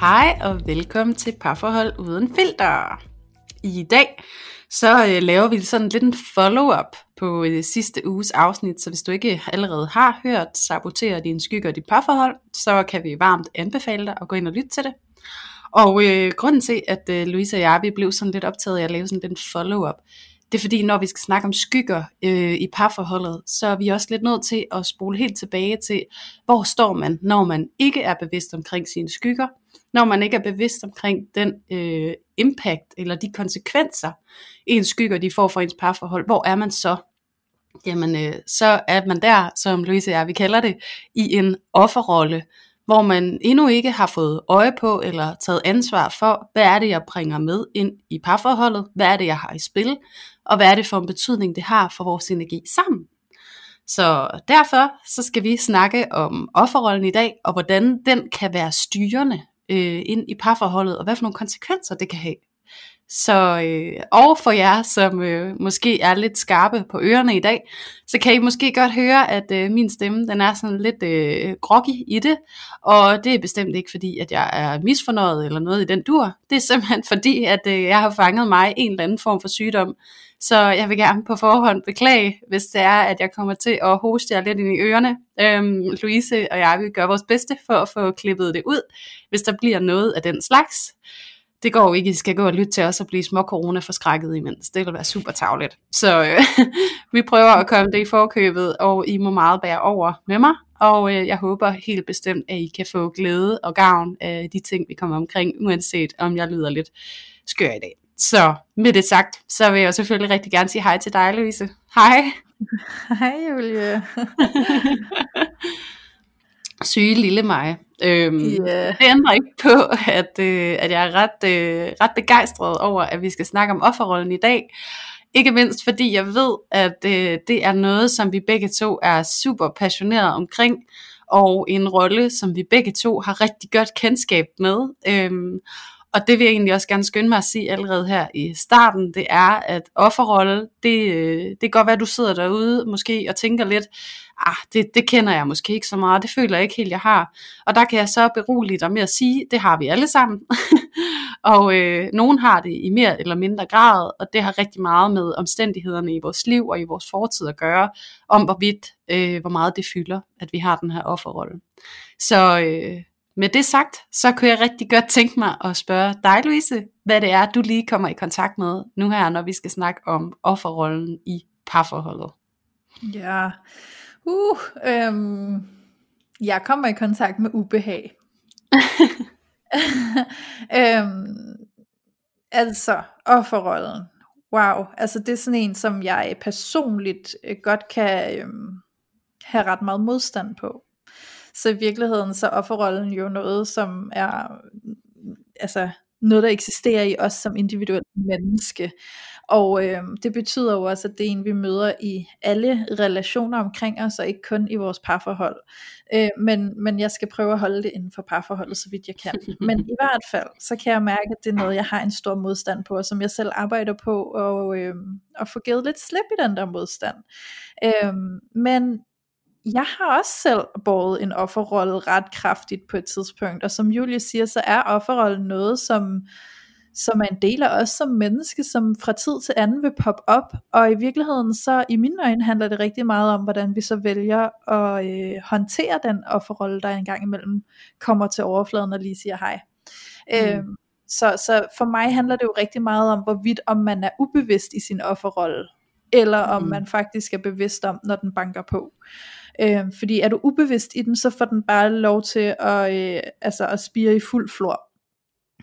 Hej og velkommen til Parforhold Uden Filter. I dag så øh, laver vi sådan lidt en follow-up på øh, sidste uges afsnit, så hvis du ikke allerede har hørt Sabotere din skygger og dit parforhold, så kan vi varmt anbefale dig at gå ind og lytte til det. Og øh, grunden til, at øh, Louise og jeg vi blev sådan lidt optaget af at lave sådan en follow-up, det er fordi, når vi skal snakke om skygger øh, i parforholdet, så er vi også lidt nødt til at spole helt tilbage til, hvor står man, når man ikke er bevidst omkring sine skygger, når man ikke er bevidst omkring den øh, impact eller de konsekvenser, ens skygger de får for ens parforhold, hvor er man så? Jamen, øh, så er man der, som Louise og jeg, vi kalder det, i en offerrolle, hvor man endnu ikke har fået øje på eller taget ansvar for, hvad er det, jeg bringer med ind i parforholdet, hvad er det, jeg har i spil, og hvad er det for en betydning, det har for vores energi sammen. Så derfor så skal vi snakke om offerrollen i dag, og hvordan den kan være styrende øh, ind i parforholdet, og hvad for nogle konsekvenser det kan have. Så øh, og for jer, som øh, måske er lidt skarpe på ørerne i dag, så kan I måske godt høre, at øh, min stemme den er sådan lidt øh, groggy i det. Og det er bestemt ikke fordi, at jeg er misfornøjet eller noget i den dur. Det er simpelthen fordi, at øh, jeg har fanget mig en eller anden form for sygdom. Så jeg vil gerne på forhånd beklage, hvis det er, at jeg kommer til at hoste jer lidt ind i ørerne. Øhm, Louise og jeg vil gøre vores bedste for at få klippet det ud, hvis der bliver noget af den slags det går jo ikke, I skal gå og lytte til os og blive små corona forskrækket imens. Det vil være super tavligt. Så øh, vi prøver at komme det i forkøbet, og I må meget bære over med mig. Og øh, jeg håber helt bestemt, at I kan få glæde og gavn af de ting, vi kommer omkring, uanset om jeg lyder lidt skør i dag. Så med det sagt, så vil jeg selvfølgelig rigtig gerne sige hej til dig, Louise. Hej. Hej, Julie. syge lille mig. Øhm, yeah. Det ændrer ikke på, at, øh, at jeg er ret, øh, ret begejstret over, at vi skal snakke om offerrollen i dag. Ikke mindst fordi jeg ved, at øh, det er noget, som vi begge to er super passionerede omkring, og en rolle, som vi begge to har rigtig godt kendskab med. Øhm, og det vil jeg egentlig også gerne skynde mig at sige allerede her i starten, det er, at offerrolle, det, øh, det kan godt være, at du sidder derude måske og tænker lidt, ah, det, det kender jeg måske ikke så meget, det føler jeg ikke helt, jeg har. Og der kan jeg så berolige dig med at sige, det har vi alle sammen. og øh, nogen har det i mere eller mindre grad, og det har rigtig meget med omstændighederne i vores liv og i vores fortid at gøre, om hvorvidt, øh, hvor meget det fylder, at vi har den her offerrolle. Så øh, med det sagt, så kunne jeg rigtig godt tænke mig at spørge dig, Louise, hvad det er, du lige kommer i kontakt med nu her, når vi skal snakke om offerrollen i parforholdet. Ja, uh, øhm, jeg kommer i kontakt med ubehag. øhm, altså, offerrollen. Wow, altså det er sådan en, som jeg personligt øh, godt kan øhm, have ret meget modstand på. Så i virkeligheden så er offerrollen jo noget, som er altså noget, der eksisterer i os som individuelle menneske. Og øh, det betyder jo også, at det er en, vi møder i alle relationer omkring os, og ikke kun i vores parforhold. Øh, men, men jeg skal prøve at holde det inden for parforholdet, så vidt jeg kan. Men i hvert fald, så kan jeg mærke, at det er noget, jeg har en stor modstand på, og som jeg selv arbejder på, og, øh, at få givet lidt slip i den der modstand. Øh, men jeg har også selv båret en offerrolle ret kraftigt på et tidspunkt, og som Julie siger, så er offerrollen noget, som, som er en del af os som menneske, som fra tid til anden vil poppe op, og i virkeligheden så i mine øjne handler det rigtig meget om, hvordan vi så vælger at øh, håndtere den offerrolle, der engang imellem kommer til overfladen og lige siger hej. Mm. Øhm, så, så for mig handler det jo rigtig meget om, hvorvidt om man er ubevidst i sin offerrolle, eller om mm. man faktisk er bevidst om, når den banker på. Øh, fordi er du ubevidst i den, så får den bare lov til at, øh, altså at spire i fuld flor.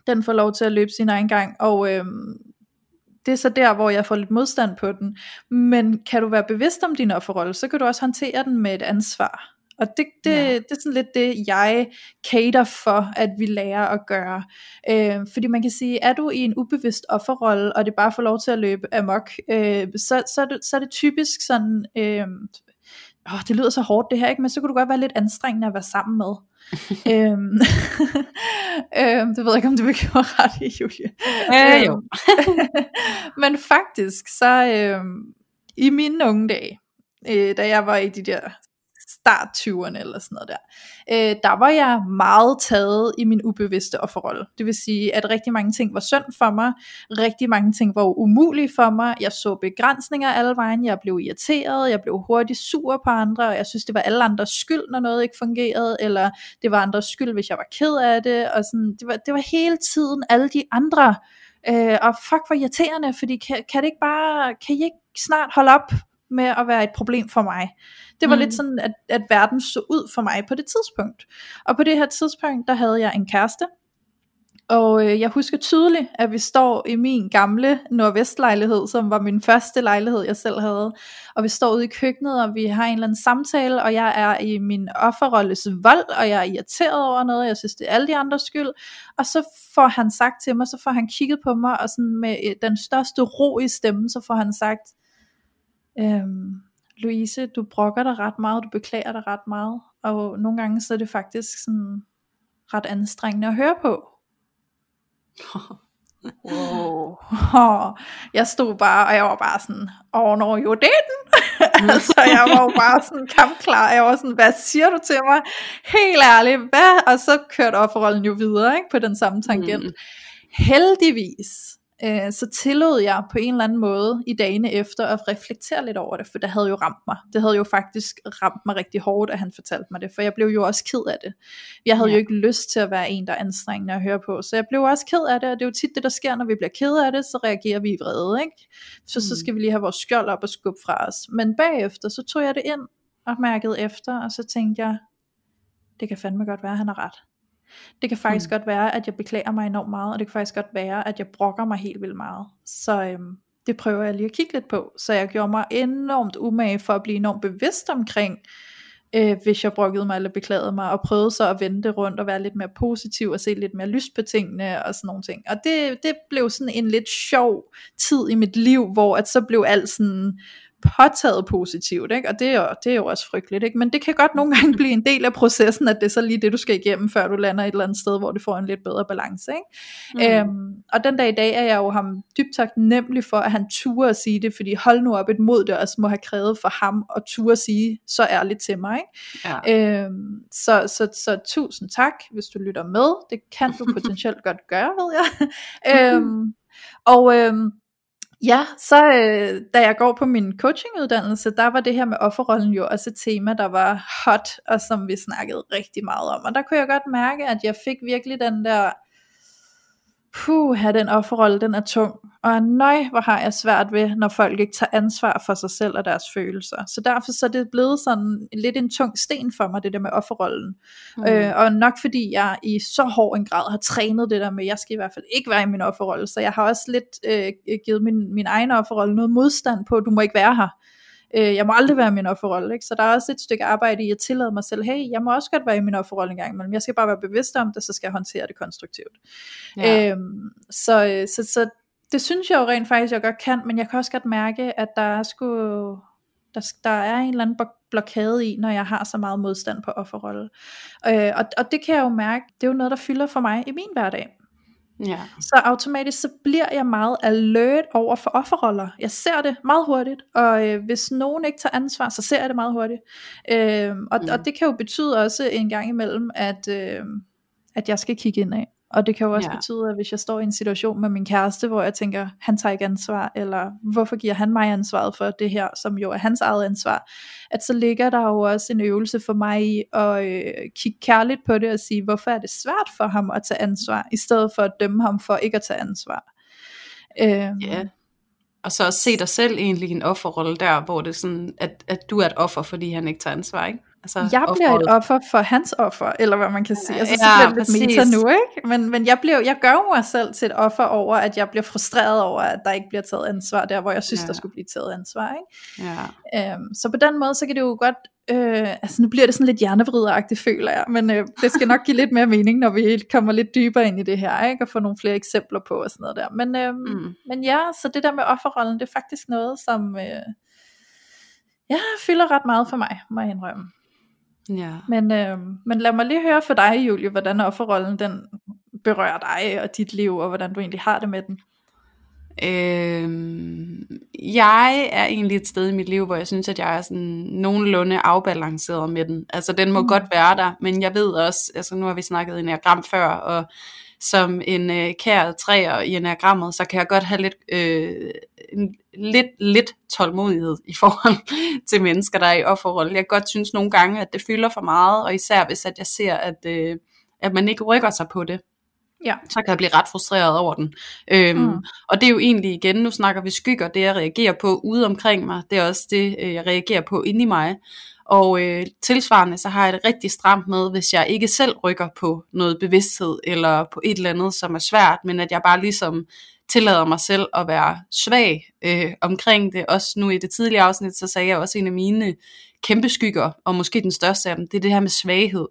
Den får lov til at løbe sin egen gang, og øh, det er så der, hvor jeg får lidt modstand på den. Men kan du være bevidst om din offerrolle, så kan du også håndtere den med et ansvar. Og det, det, ja. det er sådan lidt det, jeg cater for, at vi lærer at gøre. Øh, fordi man kan sige, er du i en ubevidst offerrolle, og det bare får lov til at løbe amok, øh, så, så, er det, så er det typisk sådan, øh, åh, det lyder så hårdt det her, ikke? men så kunne du godt være lidt anstrengende at være sammen med. øhm, øhm, det ved jeg ikke, om du vil give mig ret i, Julie. Øh, jo. men faktisk, så øhm, i mine unge dage, øh, da jeg var i de der start 20'erne eller sådan noget der, øh, der var jeg meget taget i min ubevidste offerrolle. Det vil sige, at rigtig mange ting var synd for mig, rigtig mange ting var umulige for mig, jeg så begrænsninger alle vejen, jeg blev irriteret, jeg blev hurtigt sur på andre, og jeg synes, det var alle andres skyld, når noget ikke fungerede, eller det var andres skyld, hvis jeg var ked af det, og sådan, det, var, det var hele tiden alle de andre, øh, og fuck hvor irriterende, fordi kan, kan det ikke bare, kan I ikke snart holde op? Med at være et problem for mig. Det var mm. lidt sådan, at, at verden så ud for mig på det tidspunkt. Og på det her tidspunkt, der havde jeg en kæreste, og øh, jeg husker tydeligt, at vi står i min gamle nordvestlejlighed, som var min første lejlighed, jeg selv havde. Og vi står ude i køkkenet, og vi har en eller anden samtale, og jeg er i min offerrolles vold, og jeg er irriteret over noget, jeg synes, det er alle de andres skyld. Og så får han sagt til mig, så får han kigget på mig, og sådan med øh, den største ro i stemmen, så får han sagt, øhm, Louise, du brokker dig ret meget, du beklager dig ret meget, og nogle gange så er det faktisk sådan ret anstrengende at høre på. wow. jeg stod bare, og jeg var bare sådan, oh no, you didn't. altså, jeg var jo bare sådan kampklar. Jeg var sådan, hvad siger du til mig? Helt ærligt, hvad? Og så kørte offerrollen jo videre, ikke? På den samme tangent. Mm. Heldigvis, øh, så tillod jeg på en eller anden måde i dagene efter at reflektere lidt over det, for det havde jo ramt mig. Det havde jo faktisk ramt mig rigtig hårdt, at han fortalte mig det, for jeg blev jo også ked af det. Jeg havde ja. jo ikke lyst til at være en, der er anstrengende at høre på, så jeg blev også ked af det, og det er jo tit det, der sker, når vi bliver ked af det, så reagerer vi i vrede, ikke? Så, mm. så skal vi lige have vores skjold op og skubbe fra os. Men bagefter, så tog jeg det ind og mærkede efter, og så tænkte jeg, det kan fandme godt være, at han har ret. Det kan faktisk mm. godt være, at jeg beklager mig enormt meget, og det kan faktisk godt være, at jeg brokker mig helt vildt meget. Så øhm, det prøver jeg lige at kigge lidt på. Så jeg gjorde mig enormt umage for at blive enormt bevidst omkring, øh, hvis jeg brokkede mig eller beklagede mig, og prøvede så at vende det rundt og være lidt mere positiv og se lidt mere lyst på tingene og sådan nogle ting. Og det, det blev sådan en lidt sjov tid i mit liv, hvor at så blev alt sådan påtaget positivt, ikke? og det er, jo, det er jo også frygteligt, ikke? men det kan godt nogle gange blive en del af processen, at det er så lige det, du skal igennem, før du lander et eller andet sted, hvor du får en lidt bedre balance. Ikke? Mm. Øhm, og den dag i dag er jeg jo ham dybt taknemmelig for, at han turde at sige det, fordi hold nu op et mod, det også må have krævet for ham at turde at sige så ærligt til mig. Ikke? Ja. Øhm, så, så, så tusind tak, hvis du lytter med. Det kan du potentielt godt gøre, ved jeg. øhm, og øhm, Ja, så øh, da jeg går på min coachinguddannelse, der var det her med offerrollen jo også et tema, der var hot, og som vi snakkede rigtig meget om. Og der kunne jeg godt mærke, at jeg fik virkelig den der puh, den offerrolle, den er tung. Og nøj, hvor har jeg svært ved, når folk ikke tager ansvar for sig selv og deres følelser. Så derfor så er det blevet sådan lidt en tung sten for mig, det der med offerrollen. Mm. Øh, og nok fordi jeg i så hård en grad har trænet det der med, jeg skal i hvert fald ikke være i min offerrolle. Så jeg har også lidt øh, givet min, min egen offerrolle noget modstand på, du må ikke være her. Øh, jeg må aldrig være i min offerrolle, ikke? så der er også et stykke arbejde i at tillade mig selv, hey, jeg må også godt være i min offerrolle en gang imellem, jeg skal bare være bevidst om det, så skal jeg håndtere det konstruktivt. Ja. Øhm, så, øh, så, så det synes jeg jo rent faktisk, jeg godt kan, men jeg kan også godt mærke, at der er sgu, der, der er en eller anden blokade i, når jeg har så meget modstand på offerrolle. Øh, og, og det kan jeg jo mærke, det er jo noget, der fylder for mig i min hverdag. Ja. Så automatisk så bliver jeg meget alert over for offerroller. Jeg ser det meget hurtigt, og øh, hvis nogen ikke tager ansvar, så ser jeg det meget hurtigt. Øh, og, mm. og det kan jo betyde også en gang imellem, at, øh, at jeg skal kigge ind af. Og det kan jo også ja. betyde, at hvis jeg står i en situation med min kæreste, hvor jeg tænker, han tager ikke ansvar, eller hvorfor giver han mig ansvaret for det her, som jo er hans eget ansvar, at så ligger der jo også en øvelse for mig i at øh, kigge kærligt på det og sige, hvorfor er det svært for ham at tage ansvar, i stedet for at dømme ham for ikke at tage ansvar. Øh, ja. Og så også se dig selv egentlig i en offerrolle der, hvor det er sådan, at, at du er et offer, fordi han ikke tager ansvar, ikke? Altså, jeg bliver offeret. et offer for hans offer, eller hvad man kan sige. Altså, ja, så bliver det lidt meta nu, ikke? Men, men jeg, bliver, jeg gør mig selv til et offer over, at jeg bliver frustreret over, at der ikke bliver taget ansvar der, hvor jeg synes, ja. der skulle blive taget ansvar. Ikke? Ja. Øhm, så på den måde, så kan det jo godt Øh, altså nu bliver det sådan lidt hjernevrideragtigt, føler jeg, men øh, det skal nok give lidt mere mening, når vi kommer lidt dybere ind i det her, ikke? og få nogle flere eksempler på og sådan noget der. Men, øh, mm. men ja, så det der med offerrollen, det er faktisk noget, som øh, ja, fylder ret meget for mig, må jeg indrømme. Ja. Men, øh, men lad mig lige høre for dig, Julie, hvordan offerrollen den berører dig og dit liv, og hvordan du egentlig har det med den. Øh, jeg er egentlig et sted i mit liv, hvor jeg synes, at jeg er sådan nogenlunde afbalanceret med den. Altså den må mm. godt være der, men jeg ved også, altså nu har vi snakket enneagram før, og som en øh, kær træer i enneagrammet, så kan jeg godt have lidt, øh, lidt, lidt tålmodighed i forhold til mennesker, der er i offerrolle. Jeg kan godt synes nogle gange, at det fylder for meget, og især hvis at jeg ser, at, øh, at man ikke rykker sig på det ja. så kan jeg blive ret frustreret over den. Øhm, mm. Og det er jo egentlig igen, nu snakker vi skygger, det jeg reagerer på ude omkring mig, det er også det, øh, jeg reagerer på inde i mig. Og øh, tilsvarende, så har jeg det rigtig stramt med, hvis jeg ikke selv rykker på noget bevidsthed, eller på et eller andet, som er svært, men at jeg bare ligesom tillader mig selv at være svag øh, omkring det. Også nu i det tidlige afsnit, så sagde jeg også en af mine kæmpe skygger, og måske den største af dem, det er det her med svaghed.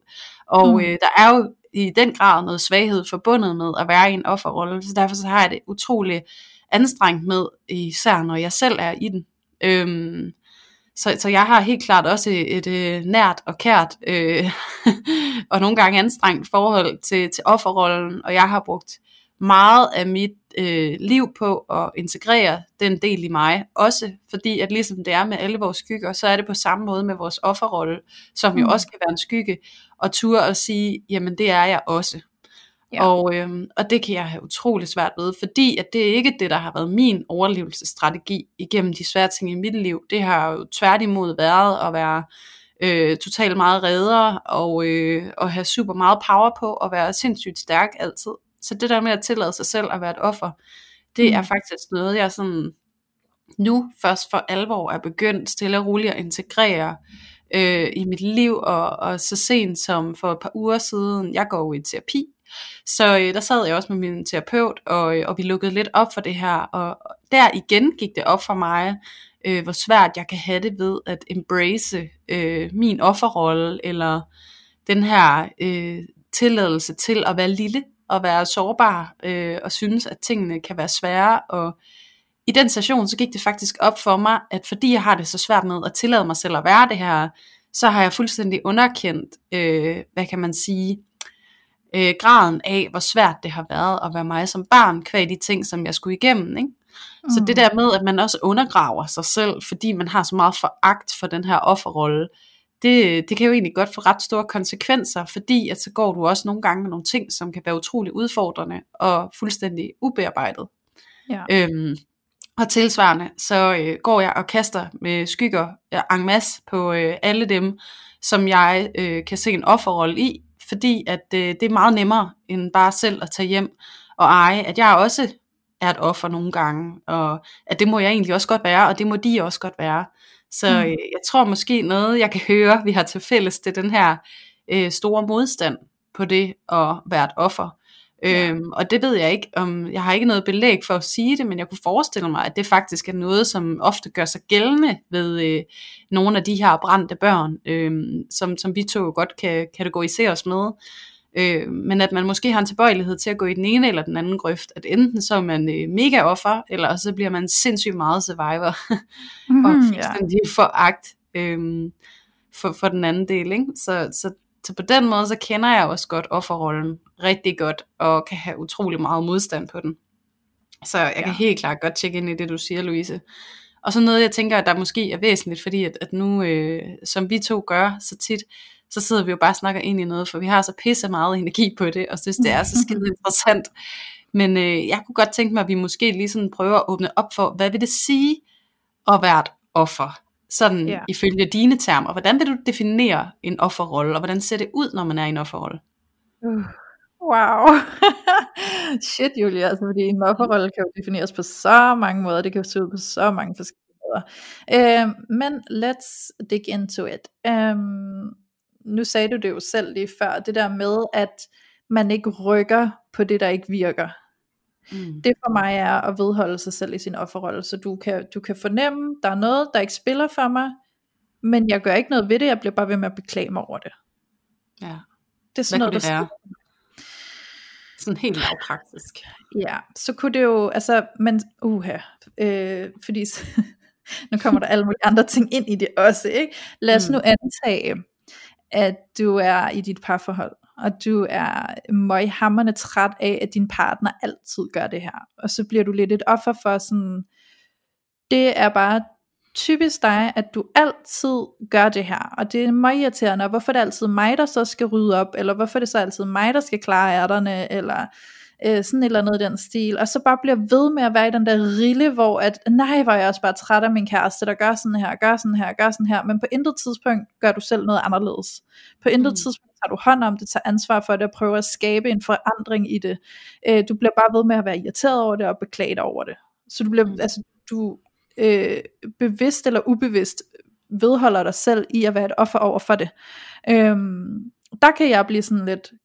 Og mm. øh, der er jo i den grad noget svaghed forbundet med at være i en offerrolle, så derfor så har jeg det utroligt anstrengt med, især når jeg selv er i den. Øhm, så, så jeg har helt klart også et, et, et øh, nært og kært, øh, og nogle gange anstrengt forhold til, til offerrollen, og jeg har brugt meget af mit øh, liv på at integrere den del i mig, også fordi at ligesom det er med alle vores skygger, så er det på samme måde med vores offerrolle, som mm. jo også kan være en skygge, og ture at sige, jamen det er jeg også. Ja. Og, øhm, og det kan jeg have utrolig svært ved, fordi at det er ikke det, der har været min overlevelsesstrategi igennem de svære ting i mit liv. Det har jo tværtimod været at være øh, totalt meget redder og, øh, og have super meget power på og være sindssygt stærk altid. Så det der med at tillade sig selv at være et offer, det mm. er faktisk noget, jeg sådan nu først for alvor er begyndt stille og roligt at integrere øh, i mit liv, og, og så sent som for et par uger siden, jeg går jo i terapi, så øh, der sad jeg også med min terapeut, og, øh, og vi lukkede lidt op for det her, og der igen gik det op for mig, øh, hvor svært jeg kan have det ved at embrace øh, min offerrolle, eller den her øh, tilladelse til at være lille, og være sårbar, øh, og synes, at tingene kan være svære, og i den station, så gik det faktisk op for mig, at fordi jeg har det så svært med at tillade mig selv at være det her, så har jeg fuldstændig underkendt, øh, hvad kan man sige, øh, graden af, hvor svært det har været at være mig som barn, kvæg de ting, som jeg skulle igennem. Ikke? Mm. Så det der med, at man også undergraver sig selv, fordi man har så meget foragt for den her offerrolle, det, det kan jo egentlig godt få ret store konsekvenser, fordi at så går du også nogle gange med nogle ting, som kan være utrolig udfordrende og fuldstændig ubearbejdet. Ja. Øhm, og tilsvarende, så øh, går jeg og kaster med skygger øh, en masse på øh, alle dem, som jeg øh, kan se en offerrolle i, fordi at øh, det er meget nemmere end bare selv at tage hjem og eje, at jeg også er et offer nogle gange, og at det må jeg egentlig også godt være, og det må de også godt være. Så mm. øh, jeg tror måske noget, jeg kan høre, vi har til fælles, det er den her øh, store modstand på det at være et offer. Ja. Øhm, og det ved jeg ikke, om jeg har ikke noget belæg for at sige det, men jeg kunne forestille mig, at det faktisk er noget, som ofte gør sig gældende ved øh, nogle af de her brændte børn, øh, som, som vi to godt kan kategorisere os med. Øh, men at man måske har en tilbøjelighed til at gå i den ene eller den anden grøft, at enten så er man øh, mega offer, eller så bliver man sindssygt meget survivor, mm, og fuldstændig ja. foragt øh, for, for den anden del. Ikke? Så, så så på den måde, så kender jeg også godt offerrollen rigtig godt, og kan have utrolig meget modstand på den. Så jeg kan ja. helt klart godt tjekke ind i det, du siger, Louise. Og så noget, jeg tænker, at der måske er væsentligt, fordi at, at nu, øh, som vi to gør så tit, så sidder vi jo bare og snakker ind i noget, for vi har så pisse meget energi på det, og synes, det er så skide interessant. Men øh, jeg kunne godt tænke mig, at vi måske lige sådan prøver at åbne op for, hvad vil det sige at være et offer? sådan ja. ifølge dine termer. Hvordan vil du definere en offerrolle, og hvordan ser det ud, når man er i en offerrolle? Uh, wow. Shit, Julia, altså, fordi en offerrolle kan jo defineres på så mange måder, det kan jo se ud på så mange forskellige måder. Uh, men let's dig into it. Um, nu sagde du det jo selv lige før, det der med, at man ikke rykker på det, der ikke virker. Mm. Det for mig er at vedholde sig selv i sin offerrolle, så du kan, du kan fornemme, der er noget, der ikke spiller for mig, men jeg gør ikke noget ved det, jeg bliver bare ved med at beklage mig over det. Ja. Det er Hvad sådan kunne noget, det der være? Sådan helt lavpraktisk. Ja, så kunne det jo, altså, men, uha, øh, fordi, nu kommer der alle mulige andre ting ind i det også, ikke? Lad os Mm. nu antage, at du er i dit parforhold, og du er møghammerne træt af, at din partner altid gør det her, og så bliver du lidt et offer for sådan, det er bare typisk dig, at du altid gør det her, og det er meget irriterende, og hvorfor er det altid mig, der så skal rydde op, eller hvorfor er det så altid mig, der skal klare ærterne, eller øh, sådan et eller andet i den stil, og så bare bliver ved med at være i den der rille, hvor at, nej, er jeg også bare træt af min kæreste, der gør sådan her, gør sådan her, gør sådan her, men på intet tidspunkt gør du selv noget anderledes. På intet Mm. tidspunkt tager du hånd om det, tager ansvar for det, og prøver at skabe en forandring i det. Øh, du bliver bare ved med at være irriteret over det, og beklage dig over det. Så du bliver, Mm. altså, du øh, bevidst eller ubevidst vedholder dig selv i at være et offer over for det. Øhm, der kan jeg blive sådan lidt, "Mm,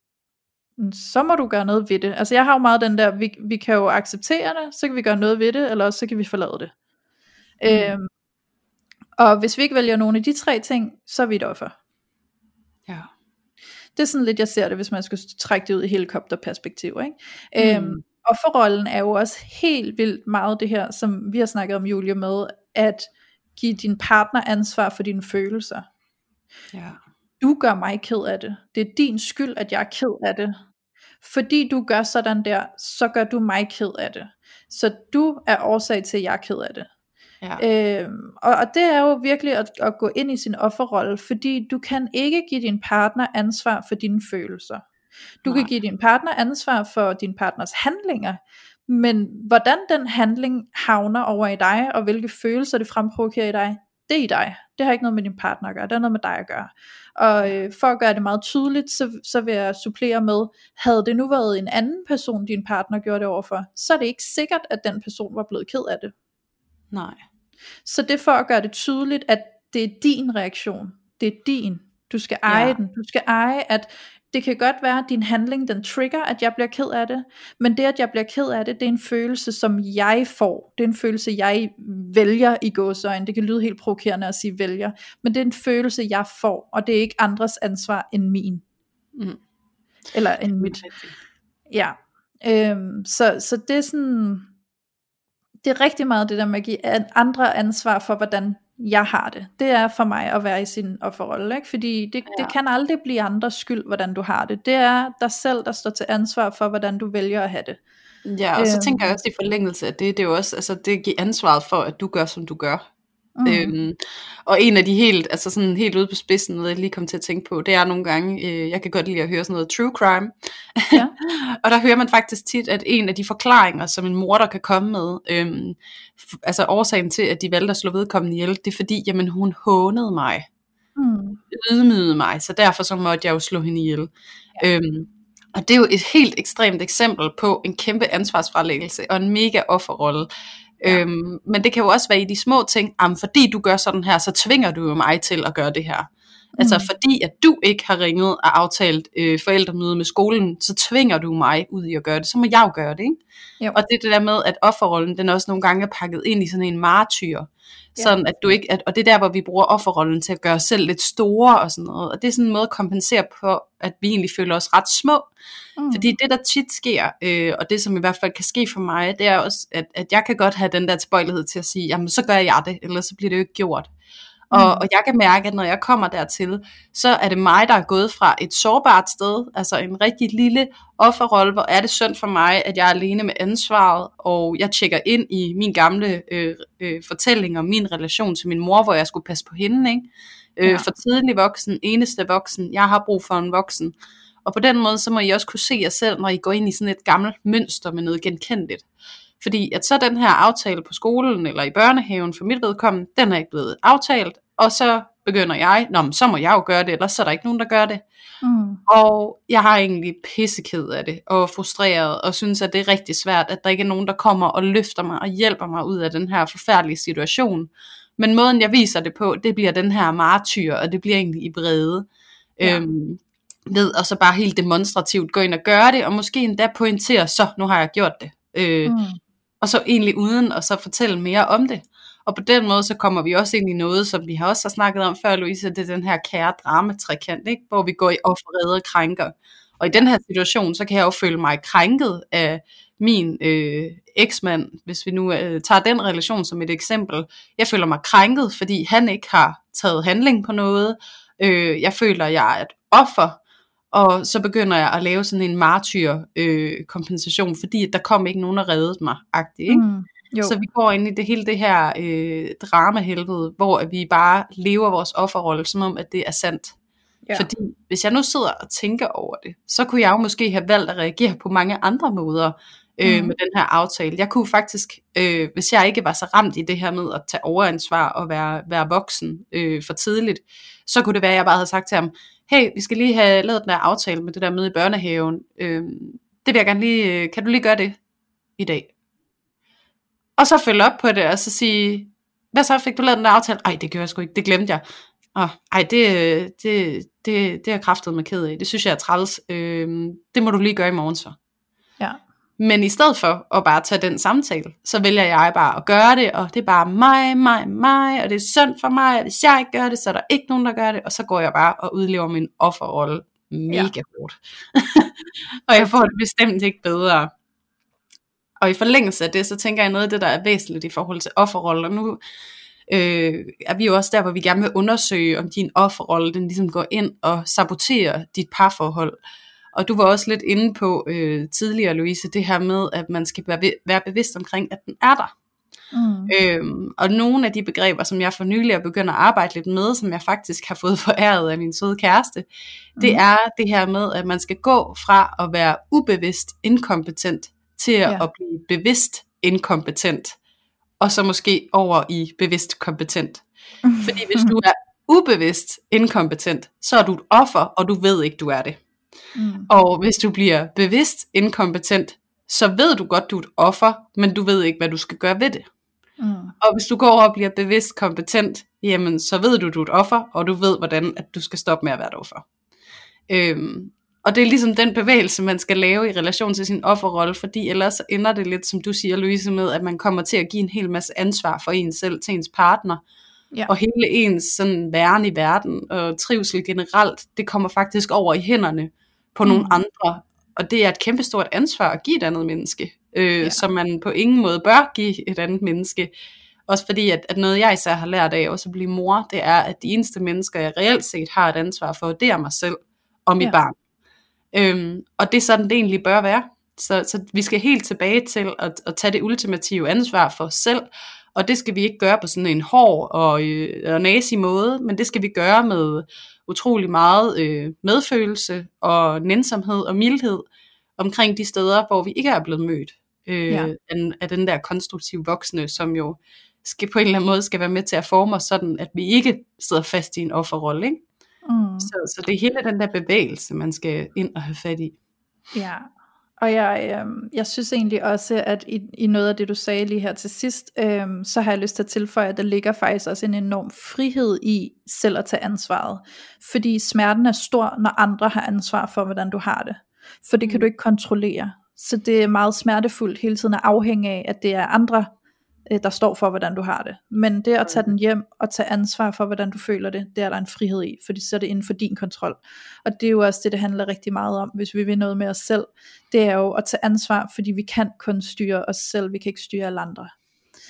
så må du gøre noget ved det. Altså jeg har jo meget den der, vi, vi kan jo acceptere det, så kan vi gøre noget ved det, eller også så kan vi forlade det. Mm. Øhm, og hvis vi ikke vælger nogen af de tre ting, så er vi et offer. Ja. Det er sådan lidt, jeg ser det, hvis man skulle trække det ud i helikopterperspektiv. Ikke? Mm. Øhm, offerrollen er jo også helt vildt meget det her, som vi har snakket om, Julie, med at give din partner ansvar for dine følelser. Ja. Du gør mig ked af det. Det er din skyld, at jeg er ked af det. Fordi du gør sådan der, så gør du mig ked af det. Så du er årsag til, at jeg er ked af det. Ja. Øhm, og, og det er jo virkelig at, at gå ind i sin offerrolle, fordi du kan ikke give din partner ansvar for dine følelser. Du Nej. kan give din partner ansvar for din partners handlinger, men hvordan den handling havner over i dig, og hvilke følelser det fremprovokerer i dig, det er i dig. Det har ikke noget med din partner at gøre, det har noget med dig at gøre. Og øh, for at gøre det meget tydeligt, så, så vil jeg supplere med, havde det nu været en anden person, din partner gjorde det overfor, så er det ikke sikkert, at den person var blevet ked af det. Nej. Så det er for at gøre det tydeligt, at det er din reaktion. Det er din. Du skal eje Ja. den. Du skal eje, at det kan godt være, at din handling, den trigger, at jeg bliver ked af det. Men det, at jeg bliver ked af det, det er en følelse, som jeg får. Det er en følelse, jeg vælger i gåsøjne. Det kan lyde helt provokerende at sige vælger. Men det er en følelse, jeg får. Og det er ikke andres ansvar end min. Mm. Eller end mit. Ja. Øhm, så, så det er sådan, det er rigtig meget det der med at give an- andre ansvar for, hvordan jeg har det. Det er for mig at være i sin offerrolle, ikke? fordi det, ja. Det kan aldrig blive andres skyld, hvordan du har det. Det er dig selv, der står til ansvar for, hvordan du vælger at have det. Ja, og så Øhm. tænker jeg også i forlængelse af det, det er jo også, altså det giver ansvaret for, at du gør, som du gør. Mm. Øhm, og en af de helt, altså sådan helt ude på spidsen, noget jeg lige kom til at tænke på, det er nogle gange, øh, jeg kan godt lide at høre sådan noget true crime, Ja. og der hører man faktisk tit, at en af de forklaringer, som en morder kan komme med, øhm, altså årsagen til, at de valgte at slå vedkommende ihjel, det er fordi, jamen hun hånede mig, Mm. ydmygede mig, så derfor så måtte jeg jo slå hende ihjel. Ja. Øhm, og det er jo et helt ekstremt eksempel på en kæmpe ansvarsfralæggelse og en mega offerrolle. Ja. Øhm, men det kan jo også være i de små ting, jamen fordi du gør sådan her, så tvinger du jo mig til at gøre det her. Altså Mm. fordi at du ikke har ringet og aftalt øh, forældremøde med skolen, så tvinger du mig ud i at gøre det, så må jeg jo gøre det, ikke? Jo. Og det er det der med, at offerrollen, den også nogle gange er pakket ind i sådan en martyr. Ja. Sådan at du ikke, at, og det er der, hvor vi bruger offerrollen til at gøre os selv lidt store og sådan noget. Og det er sådan en måde at kompensere på, at vi egentlig føler os ret små. Mm. Fordi det, der tit sker, øh, og det som i hvert fald kan ske for mig, det er også, at, at jeg kan godt have den der tilbøjelighed til at sige, jamen så gør jeg det, ellers så bliver det jo ikke gjort. Og, Mm. og jeg kan mærke, at når jeg kommer dertil, så er det mig, der er gået fra et sårbart sted, altså en rigtig lille offerrolle, hvor er det synd for mig, at jeg er alene med ansvaret, og jeg tjekker ind i min gamle øh, øh, fortælling om min relation til min mor, hvor jeg skulle passe på hende, ikke? Øh, Ja. For tidlig voksen, eneste voksen, jeg har brug for en voksen. Og på den måde, så må I også kunne se jer selv, når I går ind i sådan et gammelt mønster med noget genkendeligt. Fordi at så den her aftale på skolen eller i børnehaven for mit vedkommende, den er ikke blevet aftalt, og så begynder jeg, Nå, men så må jeg jo gøre det, ellers så er der ikke nogen, der gør det. Mm. Og jeg har egentlig pisseked af det, og frustreret, og synes, at det er rigtig svært, at der ikke er nogen, der kommer og løfter mig og hjælper mig ud af den her forfærdelige situation. Men måden, jeg viser det på, det bliver den her martyr, og det bliver egentlig i brede. Ja. Øhm, ved og så bare helt demonstrativt gå ind og gøre det, og måske endda pointere, så nu har jeg gjort det. Øh, Mm og så egentlig uden at så fortælle mere om det. Og på den måde, så kommer vi også ind i noget, som vi har også har snakket om før, Louise, det er den her kære dramatrekant, ikke? hvor vi går i offerede krænker. Og i den her situation, så kan jeg jo føle mig krænket af min øh, eksmand, hvis vi nu øh, tager den relation som et eksempel. Jeg føler mig krænket, fordi han ikke har taget handling på noget. Øh, jeg føler, jeg er et offer, og så begynder jeg at lave sådan en martyr øh, kompensation, fordi der kom ikke nogen og reddede mig, agtigt, ikke? Mm. Jo. Så vi går ind i det hele det her øh, dramahelvede, hvor vi bare lever vores offerrolle, som om at det er sandt. Ja. Fordi hvis jeg nu sidder og tænker over det, så kunne jeg jo måske have valgt at reagere på mange andre måder øh, mm. med den her aftale. Jeg kunne faktisk, øh, hvis jeg ikke var så ramt i det her med at tage overansvar og være, være voksen øh, for tidligt, så kunne det være, at jeg bare havde sagt til ham, hey, vi skal lige have lavet den her aftale med det der møde i børnehaven. Øh, det vil jeg gerne lige, øh, kan du lige gøre det i dag? Og så følge op på det, og så sige, hvad så, fik du lavet den der aftale? Ej, det gjorde jeg sgu ikke, det glemte jeg. Åh, ej, det, det, det, det er jeg kraftet med ked af. Det synes jeg er træls. Øh, det må du lige gøre i morgen så. Ja. Men i stedet for at bare tage den samtale, så vælger jeg bare at gøre det, og det er bare mig, mig, mig, og det er synd for mig, og hvis jeg ikke gør det, så er der ikke nogen, der gør det, og så går jeg bare og udlever min offerrolle mega ja. hårdt. og jeg får det bestemt ikke bedre. Og i forlængelse af det, så tænker jeg noget af det, der er væsentligt i forhold til offerroller. Nu øh, er vi jo også der, hvor vi gerne vil undersøge, om din offerrolle, den ligesom går ind og saboterer dit parforhold. Og du var også lidt inde på øh, tidligere, Louise, det her med, at man skal være, være bevidst omkring, at den er der. Mm. Øhm, og nogle af de begreber, som jeg for nylig er begyndt at arbejde lidt med, som jeg faktisk har fået foræret af min søde kæreste, mm. det er det her med, at man skal gå fra at være ubevidst inkompetent til ja. at blive bevidst inkompetent, og så måske over i bevidst kompetent. Fordi hvis du er ubevidst inkompetent, så er du et offer, og du ved ikke, du er det. Mm. Og hvis du bliver bevidst inkompetent, så ved du godt, du er et offer, men du ved ikke, hvad du skal gøre ved det. Mm. Og hvis du går over og bliver bevidst kompetent, jamen så ved du, du er et offer, og du ved, hvordan at du skal stoppe med at være et offer. Øhm, og det er ligesom den bevægelse, man skal lave i relation til sin offerrolle, fordi ellers ender det lidt, som du siger, Louise, med, at man kommer til at give en hel masse ansvar for en selv til ens partner. Ja. Og hele ens sådan væren i verden og trivsel generelt, det kommer faktisk over i hænderne på mm. nogle andre. Og det er et kæmpestort ansvar at give et andet menneske, øh, ja. som man på ingen måde bør give et andet menneske. Også fordi, at, at noget jeg især har lært af også at blive mor, det er, at de eneste mennesker, jeg reelt set har et ansvar for, det er mig selv og mit ja. barn. Øhm, og det er sådan, det egentlig bør være. Så, så vi skal helt tilbage til at, at tage det ultimative ansvar for os selv, og det skal vi ikke gøre på sådan en hård og, øh, og nazi måde, men det skal vi gøre med utrolig meget øh, medfølelse og nænsomhed og mildhed omkring de steder, hvor vi ikke er blevet mødt øh, ja. af, af den der konstruktive voksne, som jo skal på en eller anden måde skal være med til at forme os sådan, at vi ikke sidder fast i en offerrolle. Ikke? Mm. Så, så det er hele den der bevægelse, man skal ind og have fat i. Ja, og jeg, øh, jeg synes egentlig også, at i, i noget af det, du sagde lige her til sidst, øh, så har jeg lyst til at tilføje, at der ligger faktisk også en enorm frihed i selv at tage ansvaret. Fordi smerten er stor, når andre har ansvar for, hvordan du har det. For det kan mm. du ikke kontrollere. Så det er meget smertefuldt hele tiden at afhænge af, at det er andre, øh, der står for, hvordan du har det. Men det at tage den hjem og tage ansvar for, hvordan du føler det, det er der en frihed i, fordi så er det inden for din kontrol. Og det er jo også det, det handler rigtig meget om, hvis vi vil noget med os selv. Det er jo at tage ansvar, fordi vi kan kun styre os selv, vi kan ikke styre alle andre.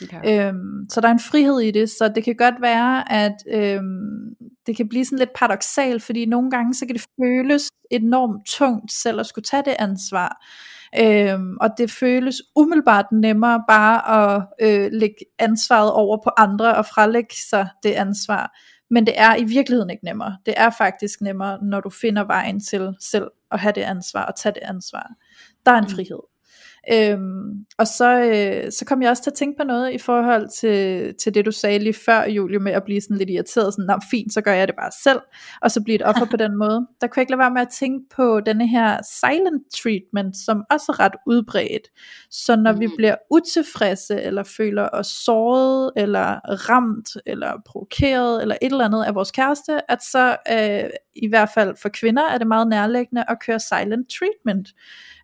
Okay. Øhm, så der er en frihed i det, så det kan godt være, at øhm, det kan blive sådan lidt paradoxalt, fordi nogle gange så kan det føles enormt tungt selv at skulle tage det ansvar. Øhm, og det føles umiddelbart nemmere bare at øh, lægge ansvaret over på andre og frelægge sig det ansvar. Men det er i virkeligheden ikke nemmere. Det er faktisk nemmere, når du finder vejen til selv at have det ansvar og tage det ansvar. Der er en mm. frihed. Øhm, og så, øh, så kom jeg også til at tænke på noget i forhold til, til det du sagde lige før Julie med at blive sådan lidt irriteret, sådan, Nå, fint, så gør jeg det bare selv, og så blive et offer på den måde. Der kunne jeg ikke lade være med at tænke på denne her silent treatment, som også er ret udbredt. Så når mm. vi bliver utilfredse, eller føler os såret, eller ramt, eller provokeret, eller et eller andet af vores kæreste, at så øh, i hvert fald for kvinder er det meget nærliggende at køre silent treatment.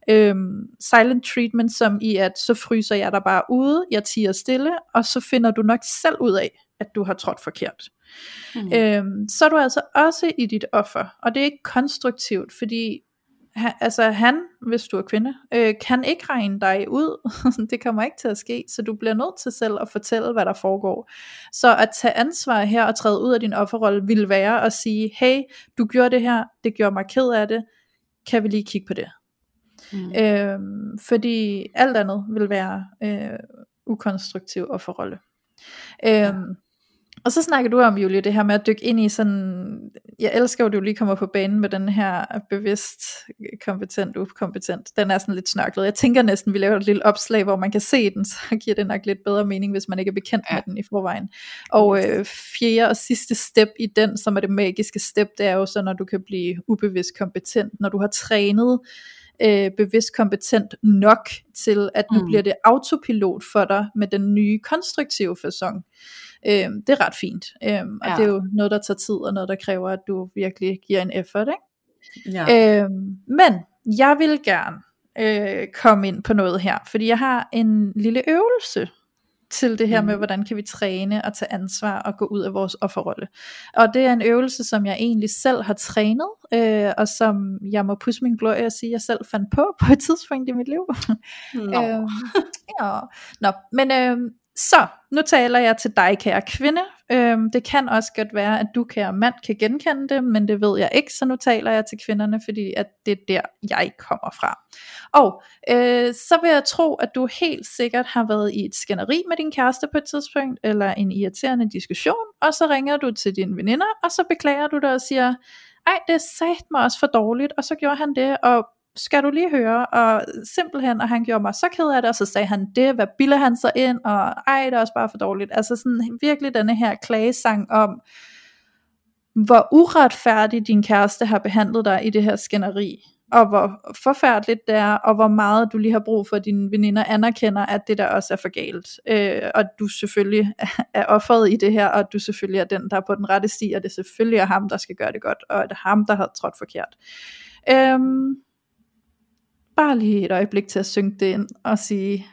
Øhm, silent treatment som i at så fryser jeg dig bare ude, jeg tiger stille, og så finder du nok selv ud af, at du har trådt forkert. Mm. Øhm, så er du altså også i dit offer, og det er ikke konstruktivt, fordi han, altså han, hvis du er kvinde, øh, kan ikke regne dig ud. det kommer ikke til at ske, så du bliver nødt til selv at fortælle, hvad der foregår. Så at tage ansvar her og træde ud af din offerrolle, vil være at sige, hey, du gjorde det her, det gjorde mig ked af det, kan vi lige kigge på det? Mm. Øhm, fordi alt andet vil være øh, ukonstruktiv offerrolle. Øhm, og så snakker du om, Julie, det her med at dykke ind i sådan, jeg elsker jo, at du lige kommer på banen med den her bevidst, kompetent, ukompetent. Den er sådan lidt snørklet. Jeg tænker næsten, vi laver et lille opslag, hvor man kan se den, så giver det nok lidt bedre mening, hvis man ikke er bekendt ja. med den i forvejen. Og øh, fjerde og sidste step i den, som er det magiske step, det er jo så, når du kan blive ubevidst kompetent, når du har trænet øh, bevidst kompetent nok til, at nu mm. bliver det autopilot for dig med den nye konstruktive fasong. Øh, det er ret fint. Øh, og ja. det er jo noget, der tager tid, og noget, der kræver, at du virkelig giver en effort. Ikke? Ja. Øh, men jeg vil gerne øh, komme ind på noget her, fordi jeg har en lille øvelse til det her mm. med, hvordan kan vi træne og tage ansvar og gå ud af vores offerrolle. Og det er en øvelse, som jeg egentlig selv har trænet, øh, og som jeg må pusse min glorie og sige, at jeg selv fandt på på et tidspunkt i mit liv. Nå. øh, ja. Nå, men øh, så, nu taler jeg til dig, kære kvinde. Øhm, det kan også godt være, at du, kære mand, kan genkende det, men det ved jeg ikke, så nu taler jeg til kvinderne, fordi at det er der, jeg kommer fra. Og øh, så vil jeg tro, at du helt sikkert har været i et skænderi med din kæreste på et tidspunkt, eller en irriterende diskussion, og så ringer du til dine veninder, og så beklager du dig og siger, ej, det sagde mig også for dårligt, og så gjorde han det, og skal du lige høre, og simpelthen, og han gjorde mig så ked af det, og så sagde han det, hvad bilder han sig ind, og ej, det er også bare for dårligt. Altså sådan virkelig denne her klagesang om, hvor uretfærdigt din kæreste har behandlet dig i det her skænderi, og hvor forfærdeligt det er, og hvor meget du lige har brug for, at dine veninder anerkender, at det der også er for galt. Øh, og du selvfølgelig er offeret i det her, og du selvfølgelig er den, der er på den rette sti, og det selvfølgelig er ham, der skal gøre det godt, og det er ham, der har trådt forkert. Øhm, bare lige et øjeblik til at synke det ind og sige,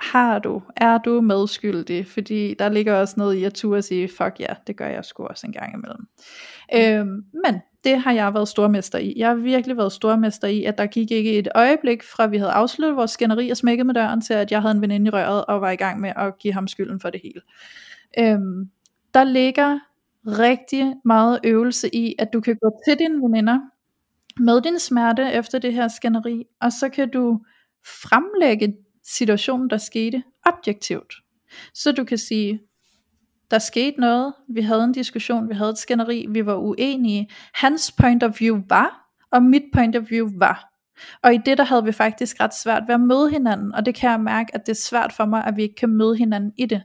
har du, er du medskyldig? Fordi der ligger også noget i at turde sige, fuck ja, yeah, det gør jeg sgu også en gang imellem. Øhm, men det har jeg været stormester i. Jeg har virkelig været stormester i, at der gik ikke et øjeblik fra vi havde afsluttet vores skænderi og smækket med døren, til at jeg havde en veninde i røret og var i gang med at give ham skylden for det hele. Øhm, der ligger rigtig meget øvelse i, at du kan gå til dine veninder med din smerte efter det her skænderi, og så kan du fremlægge situationen, der skete objektivt. Så du kan sige, der skete noget, vi havde en diskussion, vi havde et skænderi, vi var uenige. Hans point of view var, og mit point of view var. Og i det der havde vi faktisk ret svært ved at møde hinanden, og det kan jeg mærke, at det er svært for mig, at vi ikke kan møde hinanden i det.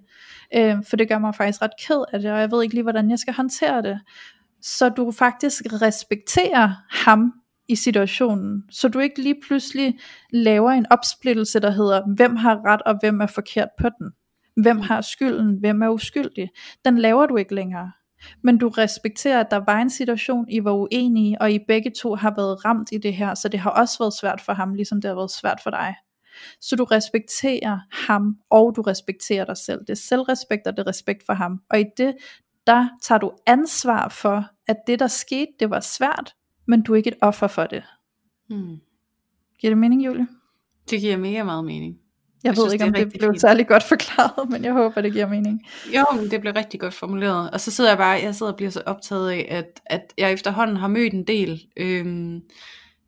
Øh, for det gør mig faktisk ret ked af det, og jeg ved ikke lige, hvordan jeg skal håndtere det. Så du faktisk respekterer ham i situationen, så du ikke lige pludselig laver en opsplittelse, der hedder, hvem har ret og hvem er forkert på den. Hvem har skylden, hvem er uskyldig. Den laver du ikke længere. Men du respekterer, at der var en situation, I var uenige, og I begge to har været ramt i det her, så det har også været svært for ham, ligesom det har været svært for dig. Så du respekterer ham, og du respekterer dig selv. Det er selvrespekt, og det er respekt for ham. Og i det, der tager du ansvar for, at det der skete, det var svært, men du er ikke et offer for det. Hmm. Giver det mening, Julie? Det giver mega meget mening. Jeg, jeg ved synes, ikke, om det, det blev fint. særlig godt forklaret, men jeg håber, det giver mening. Jo, men det blev rigtig godt formuleret. Og så sidder jeg bare, jeg sidder og bliver så optaget af, at, at jeg efterhånden har mødt en del øhm,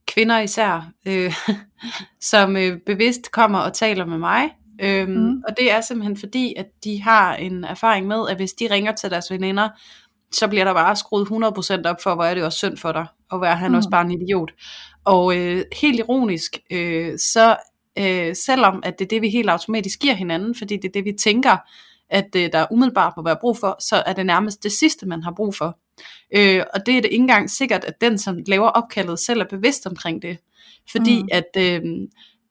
kvinder især, øh, som øh, bevidst kommer og taler med mig. Øhm, mm. Og det er simpelthen fordi, at de har en erfaring med, at hvis de ringer til deres veninder så bliver der bare skruet 100% op for, hvor er det også synd for dig, og hvor er han mm. også bare en idiot. Og øh, helt ironisk, øh, så øh, selvom at det er det, vi helt automatisk giver hinanden, fordi det er det, vi tænker, at øh, der umiddelbart må være brug for, så er det nærmest det sidste, man har brug for. Øh, og det er det ikke engang sikkert, at den, som laver opkaldet, selv er bevidst omkring det. Fordi mm. at øh,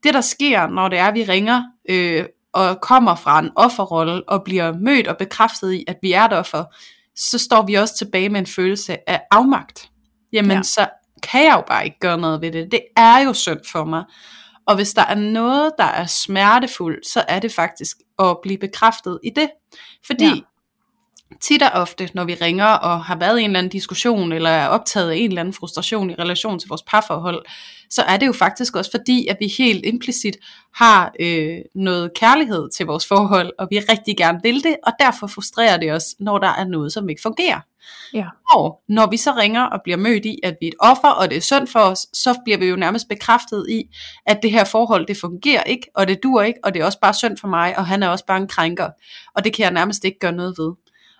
det, der sker, når det er, at vi ringer, øh, og kommer fra en offerrolle, og bliver mødt og bekræftet i, at vi er et offer, så står vi også tilbage med en følelse af afmagt. jamen Ja. så kan jeg jo bare ikke gøre noget ved det. Det er jo synd for mig. Og hvis der er noget, der er smertefuldt, så er det faktisk at blive bekræftet i det. Fordi Ja. Tit og ofte, når vi ringer og har været i en eller anden diskussion, eller er optaget af en eller anden frustration i relation til vores parforhold, så er det jo faktisk også fordi, at vi helt implicit har øh, noget kærlighed til vores forhold, og vi rigtig gerne vil det, og derfor frustrerer det os, når der er noget, som ikke fungerer. Ja. Og når vi så ringer og bliver mødt i, at vi er et offer, og det er synd for os, så bliver vi jo nærmest bekræftet i, at det her forhold, det fungerer ikke, og det dur ikke, og det er også bare synd for mig, og han er også bare en krænker. Og det kan jeg nærmest ikke gøre noget ved.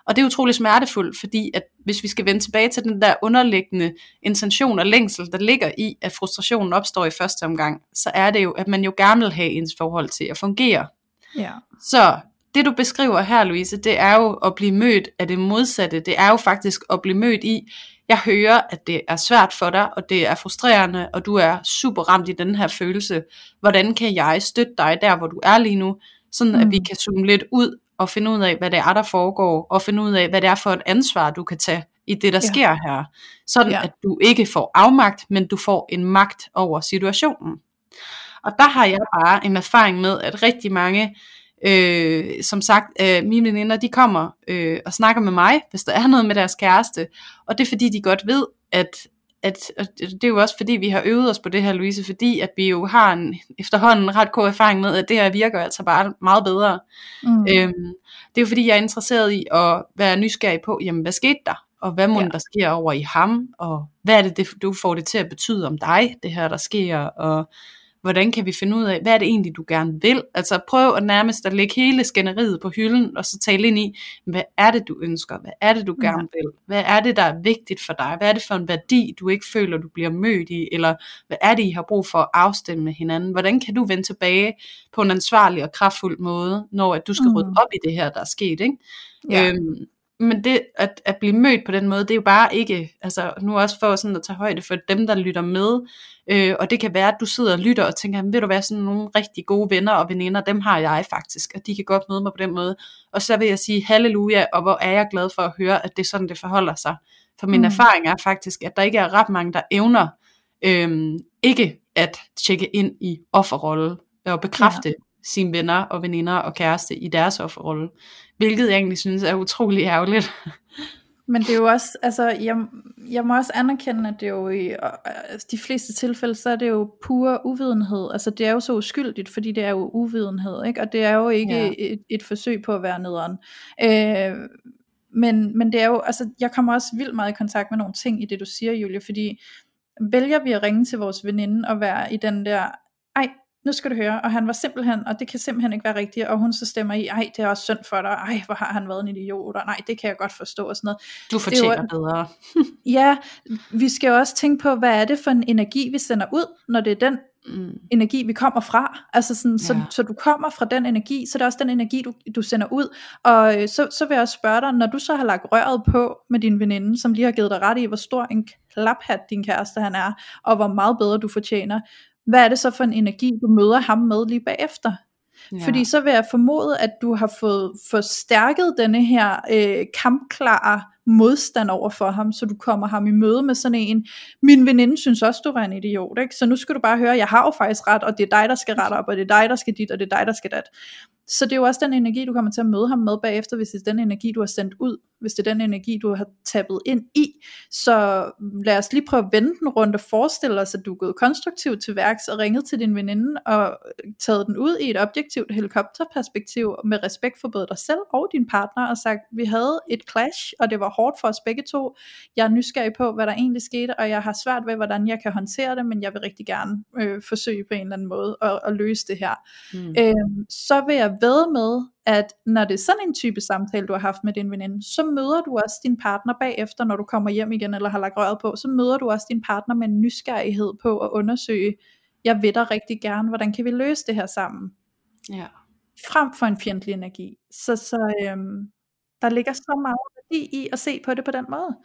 Og det er utrolig smertefuldt, fordi at hvis vi skal vende tilbage til den der underliggende intention og længsel, der ligger i, at frustrationen opstår i første omgang, så er det jo, at man jo gerne vil have ens forhold til at fungere. Ja. Så det du beskriver her, Louise, det er jo at blive mødt af det modsatte. Det er jo faktisk at blive mødt i, jeg hører, at det er svært for dig, og det er frustrerende, og du er super ramt i den her følelse. Hvordan kan jeg støtte dig der, hvor du er lige nu, sådan mm. at vi Mm. kan zoome lidt ud og finde ud af, hvad det er, der foregår, og finde ud af, hvad det er for et ansvar, du kan tage i det, der Ja. sker her. Sådan ja. at du ikke får afmagt, men du får en magt over situationen. Og der har jeg bare en erfaring med, at rigtig mange, øh, som sagt, øh, mine veninder, de kommer øh, og snakker med mig, hvis der er noget med deres kæreste. Og det er fordi, de godt ved, at, at, at det er jo også fordi, vi har øvet os på det her, Louise, fordi at vi jo har en efterhånden ret god erfaring med, at det her virker altså bare meget bedre. Mm. Øhm, det er jo fordi, jeg er interesseret i at være nysgerrig på, jamen hvad skete der? Og hvad må Ja. ja. der sker over i ham? Og hvad er det, det, du får det til at betyde om dig, det her der sker? Og hvordan kan vi finde ud af, hvad er det egentlig, du gerne vil? Altså prøv at nærmest at lægge hele skænderiet på hylden, og så tale ind i, hvad er det, du ønsker? Hvad er det, du gerne vil? Hvad er det, der er vigtigt for dig? Hvad er det for en værdi, du ikke føler, du bliver mødt i? Eller hvad er det, I har brug for at afstemme med hinanden? Hvordan kan du vende tilbage på en ansvarlig og kraftfuld måde, når at du skal Mm. rydde op i det her, der er sket? Ikke? Ja. Øhm, men det at, at blive mødt på den måde, det er jo bare ikke, altså nu også for sådan at tage højde for dem, der lytter med, øh, og det kan være, at du sidder og lytter og tænker, "Jamen, vil du være sådan nogle rigtig gode venner og veninder, dem har jeg faktisk, og de kan godt møde mig på den måde. Og så vil jeg sige halleluja, og hvor er jeg glad for at høre, at det er sådan, det forholder sig. For min Mm. erfaring er faktisk, at der ikke er ret mange, der evner øhm, ikke at tjekke ind i offerrolle og bekræfte ja. sine venner og veninder og kæreste i deres offerrolle. Hvilket jeg egentlig synes er utrolig ærgerligt. Men det er jo også, altså, jeg, jeg må også anerkende, at det jo i øh, de fleste tilfælde, så er det jo pure uvidenhed. Altså, det er jo så uskyldigt, fordi det er jo uvidenhed, ikke? Og det er jo ikke Ja. et, et forsøg på at være nederen. Øh, men, men det er jo, altså, jeg kommer også vildt meget i kontakt med nogle ting i det, du siger, Julie, fordi vælger vi at ringe til vores veninde og være i den der, nu skal du høre, og han var simpelthen, og det kan simpelthen ikke være rigtigt, og hun så stemmer i, ej, det er også synd for dig, ej, hvor har han været en idiot, og nej, det kan jeg godt forstå, og sådan noget. Du Det er fortjener jo- bedre. Ja, vi skal jo også tænke på, hvad er det for en energi, vi sender ud, når det er den Mm. energi, vi kommer fra. Altså sådan, så, Ja. så du kommer fra den energi, så det er også den energi, du, du sender ud. Og øh, så, så vil jeg også spørge dig, når du så har lagt røret på med din veninde, som lige har givet dig ret i, hvor stor en klaphat din kæreste han er, og hvor meget bedre du fortjener, hvad er det så for en energi, du møder ham med lige bagefter? Ja. Fordi så vil jeg formode, at du har fået forstærket denne her øh, kampklare modstand over for ham, så du kommer ham i møde med sådan en, min veninde synes også, du var en idiot, ikke? så nu skal du bare høre, jeg har jo faktisk ret, og det er dig, der skal rette op, og det er dig, der skal dit, og det er dig, der skal dat. Så det er jo også den energi, du kommer til at møde ham med bagefter, hvis det er den energi, du har sendt ud, hvis det er den energi, du har tappet ind i. Så lad os lige prøve at vende den rundt og forestille os, at du er gået konstruktivt til værks og ringet til din veninde og taget den ud i et objektivt helikopterperspektiv med respekt for både dig selv og din partner og sagt, vi havde et clash, og det var hårdt for os begge to. Jeg er nysgerrig på, hvad der egentlig skete, og jeg har svært ved, hvordan jeg kan håndtere det, men jeg vil rigtig gerne øh, forsøge på en eller anden måde at, at løse det her. Mm. Øhm, så vil jeg ved med, at når det er sådan en type samtale, du har haft med din veninde, så møder du også din partner bagefter, når du kommer hjem igen, eller har lagt røret på, så møder du også din partner med en nysgerrighed på at undersøge, jeg vil dig rigtig gerne, hvordan kan vi løse det her sammen, Ja. frem for en fjendtlig energi. Så, så øhm, der ligger så meget værdi i at se på det på den måde.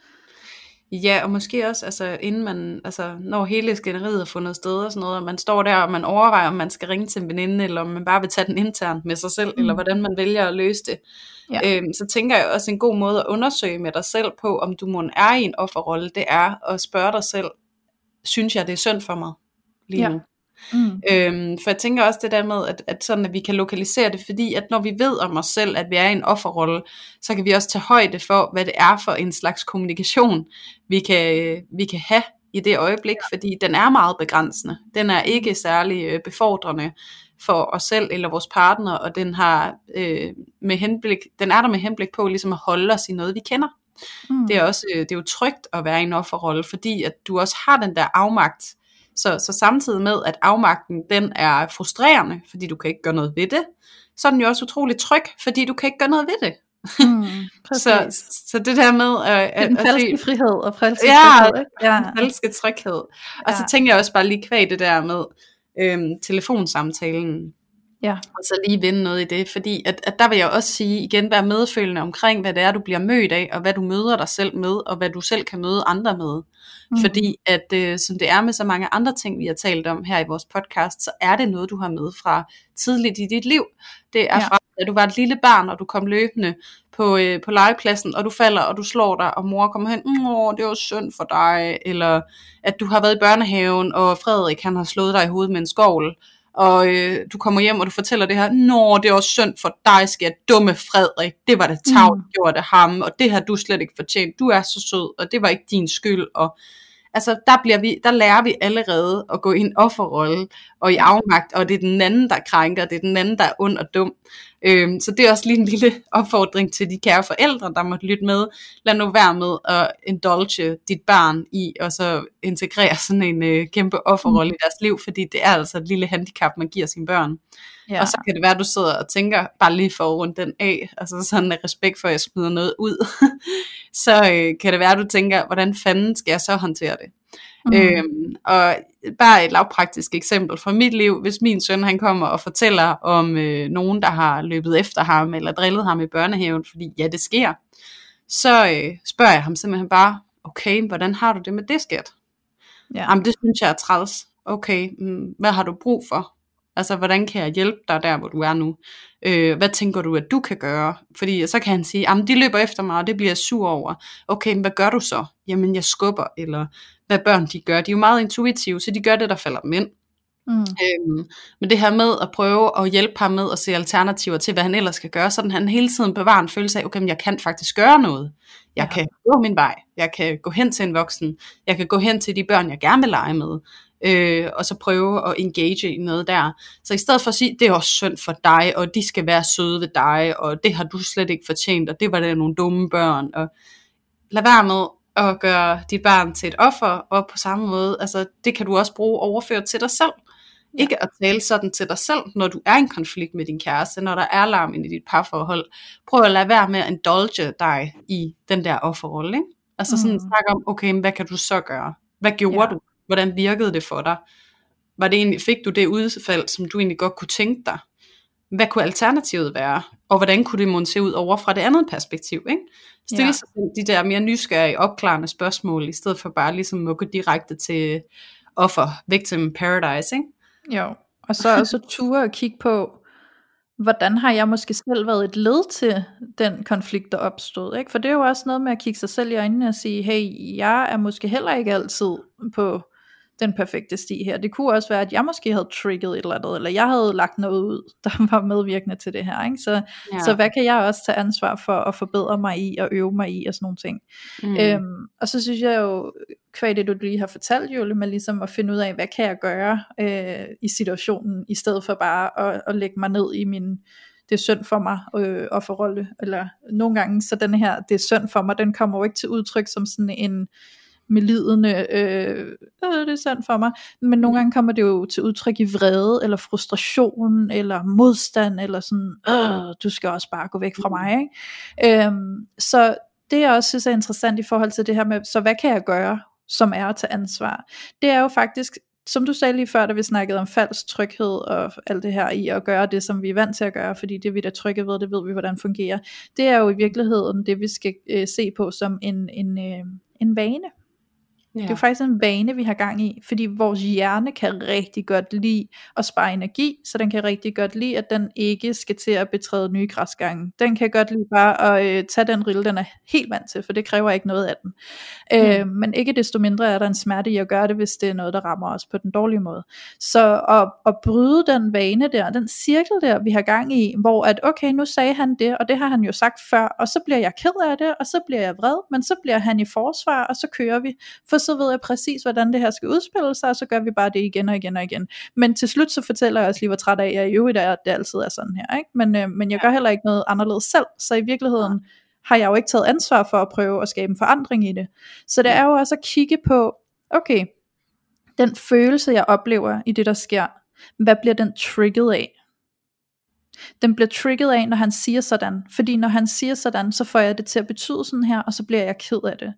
Ja, og måske også, altså, inden man, altså, når hele skænderiet er fundet sted og sådan noget, og man står der, og man overvejer, om man skal ringe til en veninde, eller om man bare vil tage den internt med sig selv, mm. eller hvordan man vælger at løse det. Ja. Øhm, så tænker jeg også en god måde at undersøge med dig selv på, om du må er i en offerrolle, det er at spørge dig selv, synes jeg det er synd for mig lige ja. nu? Mm. Øhm, for jeg tænker også det der med, at, at, sådan, at vi kan lokalisere det, fordi at når vi ved om os selv, at vi er i en offerrolle, så kan vi også tage højde for, hvad det er for en slags kommunikation, vi kan, vi kan have i det øjeblik, fordi den er meget begrænsende. Den er ikke særlig øh, befordrende for os selv eller vores partner, og den har øh, med henblik, den er der med henblik på ligesom at holde os i noget, vi kender. Mm. Det er også øh, det er jo trygt at være i en offerrolle, fordi at du også har den der afmagt, så, så samtidig med, at afmagten den er frustrerende, fordi du kan ikke gøre noget ved det, så er den jo også utrlig tryg, fordi du kan ikke gøre noget ved det. Mm, så, så det der med at, at, den falske se, frihed og falske ja, tryghed. Ja, den falske tryghed. Og ja. så tænker jeg også bare lige kvæg det der med øhm, telefonsamtalen. Ja. Og så lige vende noget i det, fordi at, at der vil jeg også sige, igen være medfølende omkring, hvad det er, du bliver mødt af, og hvad du møder dig selv med, og hvad du selv kan møde andre med. Mm. Fordi at øh, som det er med så mange andre ting, vi har talt om her i vores podcast, så er det noget, du har med fra tidligt i dit liv. Det er ja. fra, at du var et lille barn, og du kom løbende på, øh, på legepladsen, og du falder, og du slår dig, og mor kommer hen, åh, det var synd for dig, eller at du har været i børnehaven, og Frederik, han har slået dig i hovedet med en skovl, og øh, du kommer hjem, og du fortæller det her, nå, det er også synd for dig, skal jeg dumme Frederik, det var det tavl, mm. gjorde det ham, og det har du slet ikke fortjent, du er så sød, og det var ikke din skyld, og altså der, bliver vi, der lærer vi allerede at gå i en offerrolle og i afmagt, og det er den anden, der krænker, det er den anden, der er ond og dum. Øhm, så det er også lige en lille opfordring til de kære forældre, der måtte lytte med. Lad nu være med at indulge dit barn i, og så integrere sådan en øh, kæmpe offerrolle mm. i deres liv, fordi det er altså et lille handicap, man giver sine børn. Ja. Og så kan det være, at du sidder og tænker, bare lige for at runde den af, altså sådan en respekt for, at jeg smider noget ud, så øh, kan det være, at du tænker, hvordan fanden skal jeg så håndtere det? Mm. Øhm, og bare et lavpraktisk eksempel fra mit liv, hvis min søn han kommer og fortæller om øh, nogen, der har løbet efter ham, eller drillet ham i børnehaven, fordi ja, det sker, så øh, spørger jeg ham simpelthen bare, okay, hvordan har du det med det, skat? Ja. Jamen, det synes jeg er træls. Okay, mm, hvad har du brug for? Altså, hvordan kan jeg hjælpe dig der, hvor du er nu? Øh, hvad tænker du, at du kan gøre? Fordi så kan han sige, jamen de løber efter mig, og det bliver jeg sur over. Okay, men hvad gør du så? Jamen, jeg skubber, eller hvad børn de gør. De er jo meget intuitive, så de gør det, der falder dem ind. Mm. Øhm, men det her med at prøve at hjælpe ham med at se alternativer til, hvad han ellers skal gøre, så han hele tiden bevarer en følelse af, okay, men jeg kan faktisk gøre noget. Jeg ja. kan gå min vej. Jeg kan gå hen til en voksen. Jeg kan gå hen til de børn, jeg gerne vil lege med øh, og så prøve at engage i noget der. Så i stedet for at sige, det er også synd for dig, og de skal være søde ved dig, og det har du slet ikke fortjent, og det var der nogle dumme børn, og lad være med at gøre dit barn til et offer, og på samme måde, altså det kan du også bruge overført til dig selv. Ja. Ikke at tale sådan til dig selv, når du er i en konflikt med din kæreste, når der er larm i dit parforhold. Prøv at lade være med at indulge dig i den der offerrolle. Ikke? Altså sådan mm. snak om, okay, hvad kan du så gøre? Hvad gjorde ja. du? Hvordan virkede det for dig? Var det egentlig, fik du det udfald, som du egentlig godt kunne tænke dig? Hvad kunne alternativet være? Og hvordan kunne det se ud over fra det andet perspektiv? Ikke? Stille ja. sig de der mere nysgerrige, opklarende spørgsmål, i stedet for bare ligesom at gå direkte til offer, victim paradise. Ikke? Jo, og så også ture og kigge på, hvordan har jeg måske selv været et led til den konflikt, der opstod. Ikke? For det er jo også noget med at kigge sig selv i øjnene og sige, hey, jeg er måske heller ikke altid på den perfekte sti her. Det kunne også være, at jeg måske havde trigget et eller andet, eller jeg havde lagt noget ud, der var medvirkende til det her. Ikke? Så, ja. så hvad kan jeg også tage ansvar for at forbedre mig i, og øve mig i, og sådan nogle ting. Mm. Øhm, og så synes jeg jo, kvad det du lige har fortalt, Julie, med ligesom at finde ud af, hvad kan jeg gøre øh, i situationen, i stedet for bare at, at lægge mig ned i min det er synd for mig øh, at forholde, eller nogle gange, så den her, det er synd for mig, den kommer jo ikke til udtryk som sådan en, med lidende, øh, øh, det er sandt for mig, men nogle gange kommer det jo til udtryk i vrede, eller frustration, eller modstand, eller sådan, øh, du skal også bare gå væk fra mig, ikke? Øhm, så det jeg også synes er interessant i forhold til det her med, så hvad kan jeg gøre, som er at tage ansvar? Det er jo faktisk som du sagde lige før, da vi snakkede om falsk tryghed og alt det her i at gøre det, som vi er vant til at gøre, fordi det vi er trygge ved, det ved vi, hvordan fungerer. Det er jo i virkeligheden det, vi skal øh, se på som en, en, øh, en vane Ja. Det er jo faktisk en vane, vi har gang i, fordi vores hjerne kan rigtig godt lide at spare energi, så den kan rigtig godt lide, at den ikke skal til at betræde nye græsgange. Den kan godt lide bare at øh, tage den rille, den er helt vant til, for det kræver ikke noget af den. Mm. Øh, men ikke desto mindre er der en smerte i at gøre det, hvis det er noget, der rammer os på den dårlige måde. Så at, at bryde den vane der, den cirkel der, vi har gang i, hvor at okay, nu sagde han det, og det har han jo sagt før, og så bliver jeg ked af det, og så bliver jeg vred, men så bliver han i forsvar, og så kører vi, for så ved jeg præcis, hvordan det her skal udspille sig, og så gør vi bare det igen og igen og igen. Men til slut så fortæller jeg også lige, hvor træt af jeg er i øvrigt er, at det altid er sådan her. Ikke? Men, øh, men jeg gør heller ikke noget anderledes selv, så i virkeligheden har jeg jo ikke taget ansvar for at prøve at skabe en forandring i det. Så det er jo også at kigge på, okay, den følelse jeg oplever i det der sker, hvad bliver den trigget af? Den bliver trigget af, når han siger sådan. Fordi når han siger sådan, så får jeg det til at betyde sådan her, og så bliver jeg ked af det.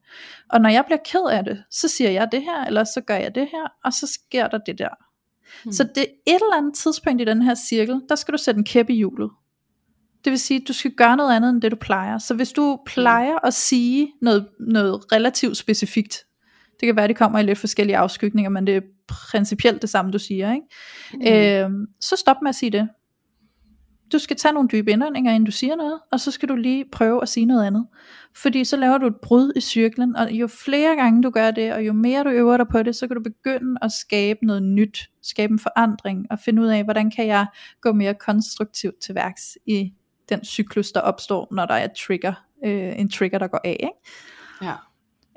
Og når jeg bliver ked af det, så siger jeg det her, eller så gør jeg det her, og så sker der det der. Hmm. Så det et eller andet tidspunkt i den her cirkel, der skal du sætte en kæp i hjulet. Det vil sige, at du skal gøre noget andet end det du plejer. Så hvis du plejer at sige noget, noget relativt specifikt, det kan være, det kommer i lidt forskellige afskygninger, men det er principielt det samme, du siger. Ikke? Mm. Øh, så stop med at sige det du skal tage nogle dybe indåndinger, inden du siger noget, og så skal du lige prøve at sige noget andet. Fordi så laver du et brud i cyklen, og jo flere gange du gør det, og jo mere du øver dig på det, så kan du begynde at skabe noget nyt, skabe en forandring, og finde ud af, hvordan kan jeg gå mere konstruktivt til værks i den cyklus, der opstår, når der er trigger, øh, en trigger, der går af. Ikke? Ja.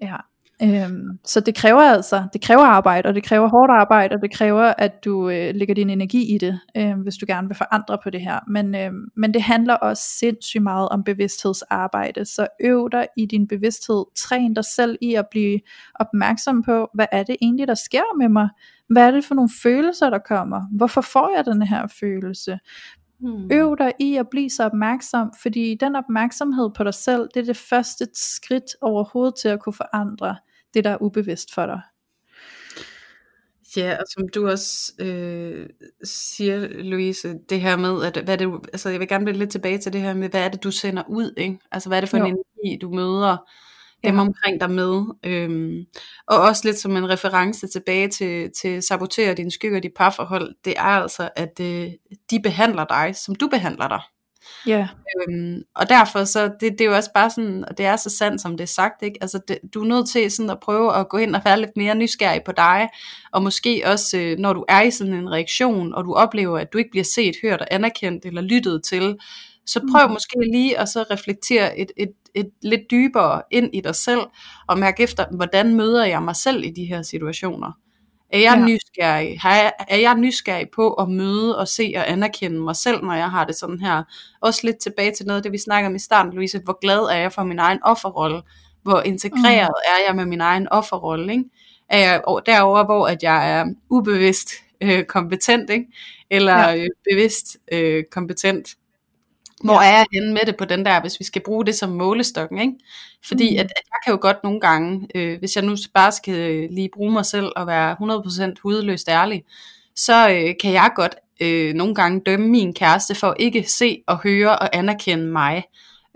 Ja. Øhm, så det kræver altså, det kræver arbejde, og det kræver hårdt arbejde, og det kræver, at du øh, lægger din energi i det, øh, hvis du gerne vil forandre på det her. Men, øh, men det handler også sindssygt meget om bevidsthedsarbejde, så øv dig i din bevidsthed, træn dig selv i at blive opmærksom på, hvad er det egentlig, der sker med mig? Hvad er det for nogle følelser, der kommer? Hvorfor får jeg den her følelse? Hmm. Øv dig i at blive så opmærksom, fordi den opmærksomhed på dig selv, det er det første skridt overhovedet til at kunne forandre det, der er ubevidst for dig. Ja, og som du også øh, siger, Louise, det her med, at hvad det, altså jeg vil gerne blive lidt tilbage til det her med, hvad er det, du sender ud, ikke? Altså hvad er det for jo. en energi, du møder dem ja. omkring dig med. Øhm, og også lidt som en reference tilbage til, til sabotere dine skygger, dit parforhold, det er altså, at øh, de behandler dig, som du behandler dig. Ja. Øhm, og derfor så, det, det er jo også bare sådan, og det er så sandt, som det er sagt, ikke? Altså, det, du er nødt til sådan at prøve at gå ind og være lidt mere nysgerrig på dig, og måske også, øh, når du er i sådan en reaktion, og du oplever, at du ikke bliver set, hørt og anerkendt, eller lyttet til, så prøv mm. måske lige at så reflektere et, et, et lidt dybere ind i dig selv, og mærke efter, hvordan møder jeg mig selv i de her situationer. Er jeg, ja. nysgerrig? Har jeg, er jeg nysgerrig på at møde og se og anerkende mig selv, når jeg har det sådan her? Også lidt tilbage til noget af det, vi snakker om i starten, Louise. Hvor glad er jeg for min egen offerrolle? Hvor integreret mm. er jeg med min egen offerrolle? Ikke? Er jeg derover, hvor at jeg er ubevidst øh, kompetent, ikke? eller ja. øh, bevidst øh, kompetent? Hvor ja. er jeg henne med det på den der, hvis vi skal bruge det som målestokken, ikke? Fordi mm. at, at jeg kan jo godt nogle gange, øh, hvis jeg nu bare skal lige bruge mig selv og være 100% hudløst ærlig, så øh, kan jeg godt øh, nogle gange dømme min kæreste for ikke se og høre og anerkende mig,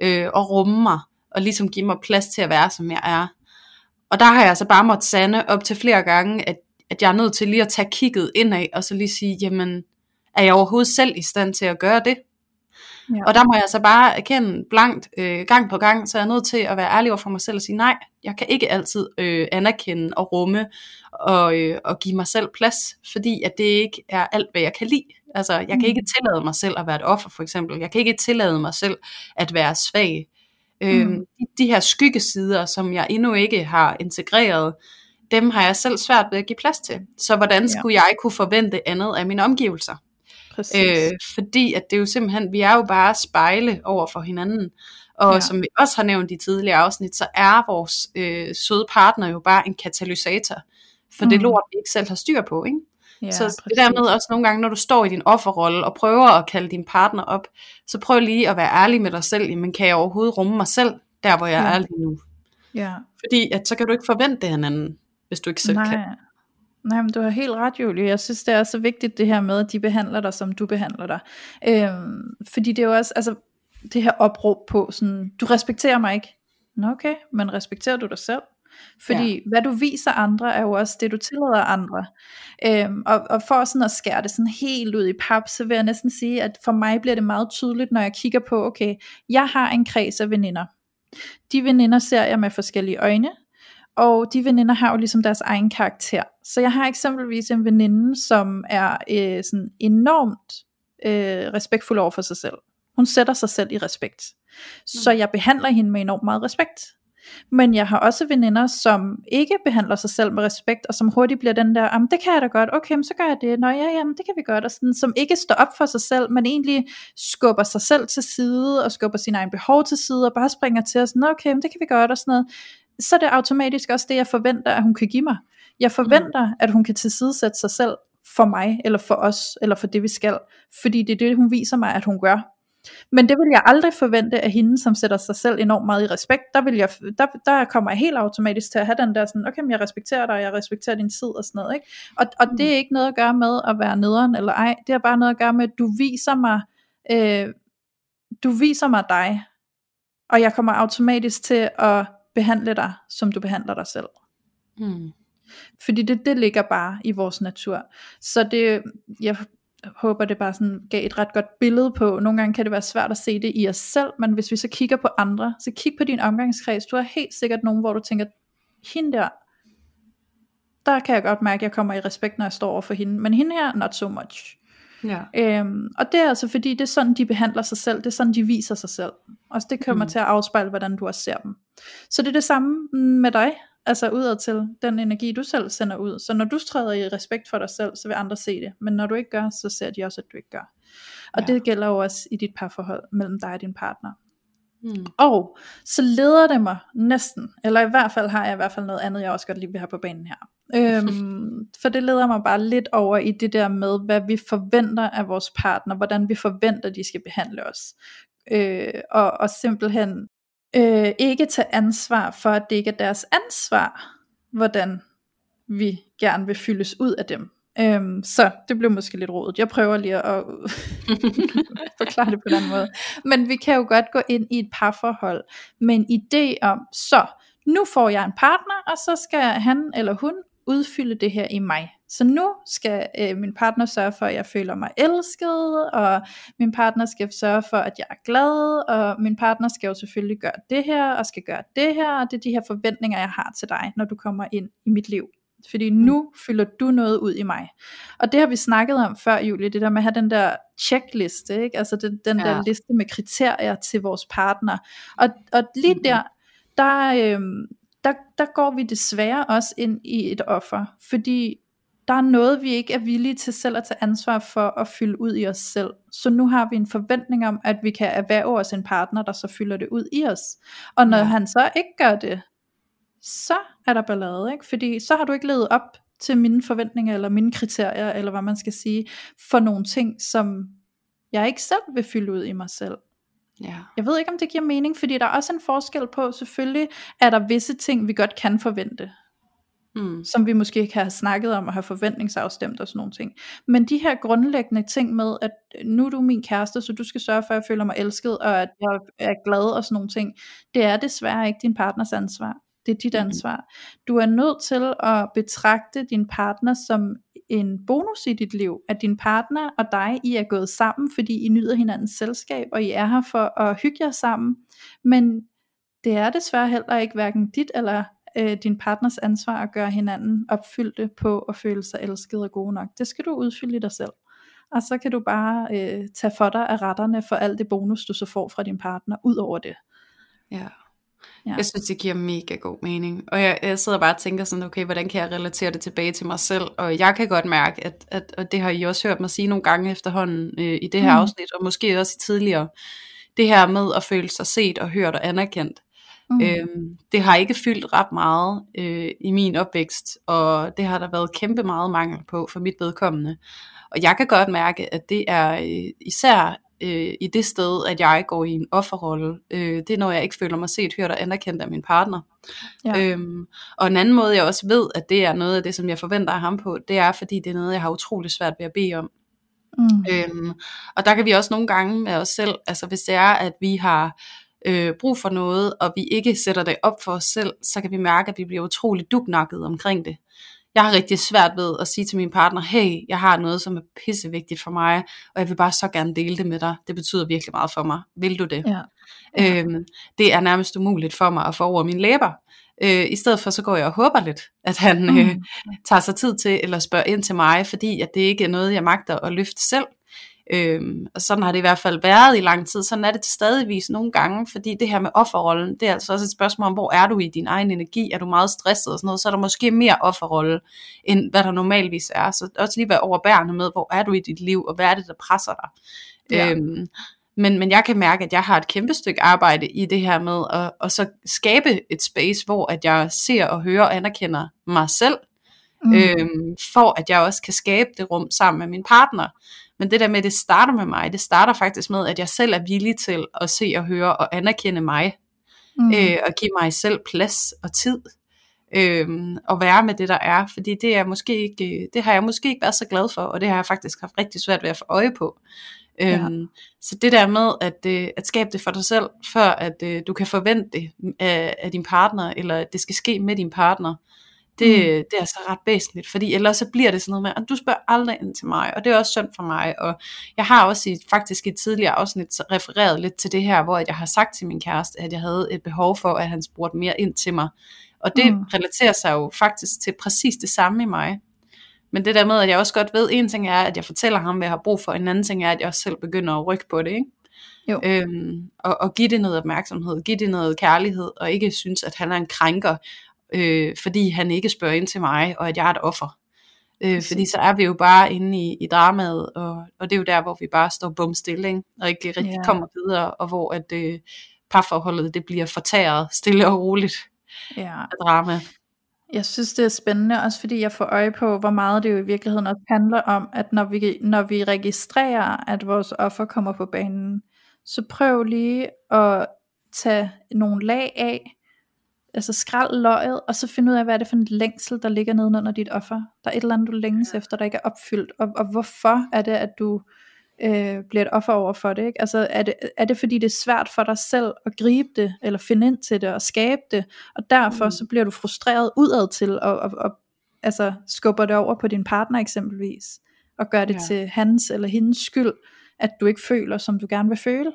øh, og rumme mig, og ligesom give mig plads til at være, som jeg er. Og der har jeg så bare måttet sande op til flere gange, at, at jeg er nødt til lige at tage kigget indad, og så lige sige, jamen, er jeg overhovedet selv i stand til at gøre det? Ja. Og der må jeg så bare erkende blankt øh, gang på gang, så jeg er nødt til at være ærlig over for mig selv og sige, nej, jeg kan ikke altid øh, anerkende og rumme og, øh, og give mig selv plads, fordi at det ikke er alt, hvad jeg kan lide. Altså, jeg kan mm. ikke tillade mig selv at være et offer, for eksempel. Jeg kan ikke tillade mig selv at være svag. Øh, mm. de, de her skyggesider, som jeg endnu ikke har integreret, dem har jeg selv svært ved at give plads til. Så hvordan skulle ja. jeg kunne forvente andet af mine omgivelser? Øh, fordi at det er jo simpelthen, vi er jo bare spejle over for hinanden. Og ja. som vi også har nævnt i tidligere afsnit, så er vores øh, søde partner jo bare en katalysator. For mm. det lort, vi ikke selv har styr på, ikke? Ja, så præcis. det der med også nogle gange, når du står i din offerrolle og prøver at kalde din partner op, så prøv lige at være ærlig med dig selv. Men kan jeg overhovedet rumme mig selv, der hvor jeg ja. er lige nu? Ja. Fordi at så kan du ikke forvente det hinanden, hvis du ikke selv Nej. kan. Nej, men du har helt ret, Julie. Jeg synes, det er så vigtigt det her med, at de behandler dig, som du behandler dig. Øhm, fordi det er jo også, altså, det her opråb på sådan, du respekterer mig ikke. Nå okay, men respekterer du dig selv? Fordi ja. hvad du viser andre, er jo også det, du tillader andre. Øhm, og, og for sådan at skære det sådan helt ud i pap, så vil jeg næsten sige, at for mig bliver det meget tydeligt, når jeg kigger på, okay, jeg har en kreds af veninder. De veninder ser jeg med forskellige øjne, og de veninder har jo ligesom deres egen karakter. Så jeg har eksempelvis en veninde, som er øh, sådan enormt øh, respektfuld over for sig selv. Hun sætter sig selv i respekt. Så jeg behandler hende med enormt meget respekt. Men jeg har også veninder, som ikke behandler sig selv med respekt, og som hurtigt bliver den der, det kan jeg da godt, okay, så gør jeg det, nå ja, jamen, det kan vi godt, og sådan, som ikke står op for sig selv, men egentlig skubber sig selv til side, og skubber sin egen behov til side, og bare springer til, og sådan, okay, det kan vi godt, og sådan noget. Så er det automatisk også det, jeg forventer, at hun kan give mig. Jeg forventer, mm. at hun kan tilsidesætte sig selv for mig, eller for os, eller for det vi skal, fordi det er det, hun viser mig, at hun gør. Men det vil jeg aldrig forvente af hende, som sætter sig selv enormt meget i respekt. Der, vil jeg, der, der kommer jeg helt automatisk til at have den der sådan, okay, jeg respekterer dig, jeg respekterer din tid og sådan noget. Ikke? Og, og det er ikke noget at gøre med at være nederen eller ej. Det er bare noget at gøre med, at du viser mig, øh, du viser mig dig. Og jeg kommer automatisk til at behandle dig, som du behandler dig selv. Mm. Fordi det, det ligger bare i vores natur. Så det, jeg håber det bare sådan gav et ret godt billede på, nogle gange kan det være svært at se det i os selv, men hvis vi så kigger på andre, så kig på din omgangskreds, du har helt sikkert nogen, hvor du tænker, hende der, der kan jeg godt mærke, at jeg kommer i respekt, når jeg står over for hende, men hende her, not so much. Ja. Øhm, og det er altså fordi, det er sådan, de behandler sig selv, det er sådan, de viser sig selv. Og det kommer mm. til at afspejle, hvordan du også ser dem. Så det er det samme med dig, altså udad til den energi, du selv sender ud. Så når du træder i respekt for dig selv, så vil andre se det. Men når du ikke gør, så ser de også, at du ikke gør. Og ja. det gælder jo også i dit parforhold mellem dig og din partner. Mm. Og så leder det mig næsten, eller i hvert fald har jeg i hvert fald noget andet, jeg også godt lige vil have på banen her. Øhm, for det leder mig bare lidt over i det der med, hvad vi forventer af vores partner, hvordan vi forventer, de skal behandle os. Øh, og, og simpelthen øh, ikke tage ansvar for, at det ikke er deres ansvar, hvordan vi gerne vil fyldes ud af dem. Øhm, så det blev måske lidt rodet. Jeg prøver lige at forklare det på den måde. Men vi kan jo godt gå ind i et parforhold med en idé om, så nu får jeg en partner, og så skal han eller hun udfylde det her i mig. Så nu skal øh, min partner sørge for, at jeg føler mig elsket, og min partner skal sørge for, at jeg er glad, og min partner skal jo selvfølgelig gøre det her, og skal gøre det her, og det er de her forventninger, jeg har til dig, når du kommer ind i mit liv. Fordi mm. nu fylder du noget ud i mig. Og det har vi snakket om før, Julie, det der med at have den der checkliste, ikke? altså den, den ja. der liste med kriterier til vores partner. Og, og lige mm. der, der, øhm, der, der går vi desværre også ind i et offer, fordi der er noget, vi ikke er villige til selv at tage ansvar for at fylde ud i os selv. Så nu har vi en forventning om, at vi kan erhverve os en partner, der så fylder det ud i os. Og når ja. han så ikke gør det, så er der ballade, ikke? Fordi så har du ikke levet op til mine forventninger, eller mine kriterier, eller hvad man skal sige, for nogle ting, som jeg ikke selv vil fylde ud i mig selv. Ja. Jeg ved ikke, om det giver mening, fordi der er også en forskel på, selvfølgelig er der visse ting, vi godt kan forvente. Mm. Som vi måske kan have snakket om og have forventningsafstemt og sådan nogle ting. Men de her grundlæggende ting med, at nu er du min kæreste, så du skal sørge for, at jeg føler mig elsket, og at jeg er glad og sådan nogle ting, det er desværre ikke din partners ansvar. Det er dit mm. ansvar. Du er nødt til at betragte din partner som en bonus i dit liv, at din partner og dig, I er gået sammen, fordi I nyder hinandens selskab, og I er her for at hygge jer sammen. Men det er desværre heller ikke hverken dit eller øh, din partners ansvar at gøre hinanden opfyldte på at føle sig elsket og gode nok. Det skal du udfylde i dig selv. Og så kan du bare øh, tage for dig af retterne for alt det bonus, du så får fra din partner, ud over det. Ja. Ja. Jeg synes, det giver mega god mening. Og jeg, jeg sidder bare og tænker sådan, okay, hvordan kan jeg relatere det tilbage til mig selv? Og jeg kan godt mærke, at, at og det har I også hørt mig sige nogle gange efterhånden øh, i det her mm. afsnit, og måske også i tidligere, det her med at føle sig set og hørt og anerkendt. Mm. Øhm, det har ikke fyldt ret meget øh, i min opvækst, og det har der været kæmpe meget mangel på for mit vedkommende. Og jeg kan godt mærke, at det er øh, især øh, i det sted, at jeg går i en offerrolle. Øh, det er når jeg ikke føler mig set, hørt og anerkendt af min partner. Ja. Øhm, og en anden måde, jeg også ved, at det er noget af det, som jeg forventer af ham på, det er, fordi det er noget, jeg har utrolig svært ved at bede om. Mm. Øhm, og der kan vi også nogle gange med os selv, altså hvis det er, at vi har øh, brug for noget, og vi ikke sætter det op for os selv, så kan vi mærke, at vi bliver utrolig dugnakket omkring det. Jeg har rigtig svært ved at sige til min partner, hey, jeg har noget, som er pissevigtigt for mig, og jeg vil bare så gerne dele det med dig. Det betyder virkelig meget for mig. Vil du det? Ja. Ja. Øhm, det er nærmest umuligt for mig at få over mine læber. Øh, I stedet for så går jeg og håber lidt, at han Mm. øh, tager sig tid til, eller spørger ind til mig, fordi at det ikke er noget, jeg magter at løfte selv. Øhm, og sådan har det i hvert fald været i lang tid. Sådan er det til stadigvis nogle gange, fordi det her med offerrollen, det er altså også et spørgsmål om, hvor er du i din egen energi? Er du meget stresset og sådan noget, så er der måske mere offerrolle, end hvad der normalvis er. Så også lige være overbærende med, hvor er du i dit liv, og hvad er det, der presser dig? Ja. Øhm, men, men jeg kan mærke, at jeg har et kæmpe stykke arbejde i det her med at, at så skabe et space, hvor at jeg ser og hører og anerkender mig selv, Mm. øhm, for at jeg også kan skabe det rum sammen med min partner. Men det der med, det starter med mig, det starter faktisk med, at jeg selv er villig til at se og høre og anerkende mig, mm. øh, og give mig selv plads og tid, øhm, og være med det, der er, fordi det, er måske ikke, det har jeg måske ikke været så glad for, og det har jeg faktisk haft rigtig svært ved at få øje på. Ja. Øhm, så det der med at, øh, at skabe det for dig selv, før at øh, du kan forvente det af, af din partner, eller at det skal ske med din partner, det, Mm. det er altså ret væsentligt, fordi ellers så bliver det sådan noget med, at du spørger aldrig ind til mig, og det er også synd for mig, og jeg har også i, faktisk i et tidligere afsnit så refereret lidt til det her, hvor jeg har sagt til min kæreste, at jeg havde et behov for, at han spurgte mere ind til mig, og det mm. relaterer sig jo faktisk til præcis det samme i mig, men det der med, at jeg også godt ved, en ting er, at jeg fortæller ham, hvad jeg har brug for, en anden ting er, at jeg også selv begynder at rykke på det, ikke? Jo. Øhm, og, og give det noget opmærksomhed, give det noget kærlighed, og ikke synes, at han er en krænker, øh, fordi han ikke spørger ind til mig, og at jeg er et offer. Øh, fordi så er vi jo bare inde i, i dramaet, og, og det er jo der, hvor vi bare står bum stille, ikke? og ikke rigtig Ja. kommer videre, og hvor at øh, parforholdet det bliver fortæret stille og roligt ja. af drama. Jeg synes det er spændende, også fordi jeg får øje på, hvor meget det jo i virkeligheden også handler om, at når vi, når vi registrerer, at vores offer kommer på banen, så prøv lige at tage nogle lag af, altså skrald løget, og så finde ud af, hvad er det for en længsel, der ligger nede under dit offer. Der er et eller andet, du længes efter, der ikke er opfyldt, og, og hvorfor er det, at du øh, bliver et offer over for det. Ikke? Altså, er, det, er det fordi det er svært for dig selv at gribe det, eller finde ind til det, og skabe det, og derfor Mm. så bliver du frustreret udad til, og, og, og altså, skubber det over på din partner eksempelvis, og gør det Ja. til hans eller hendes skyld, at du ikke føler, som du gerne vil føle.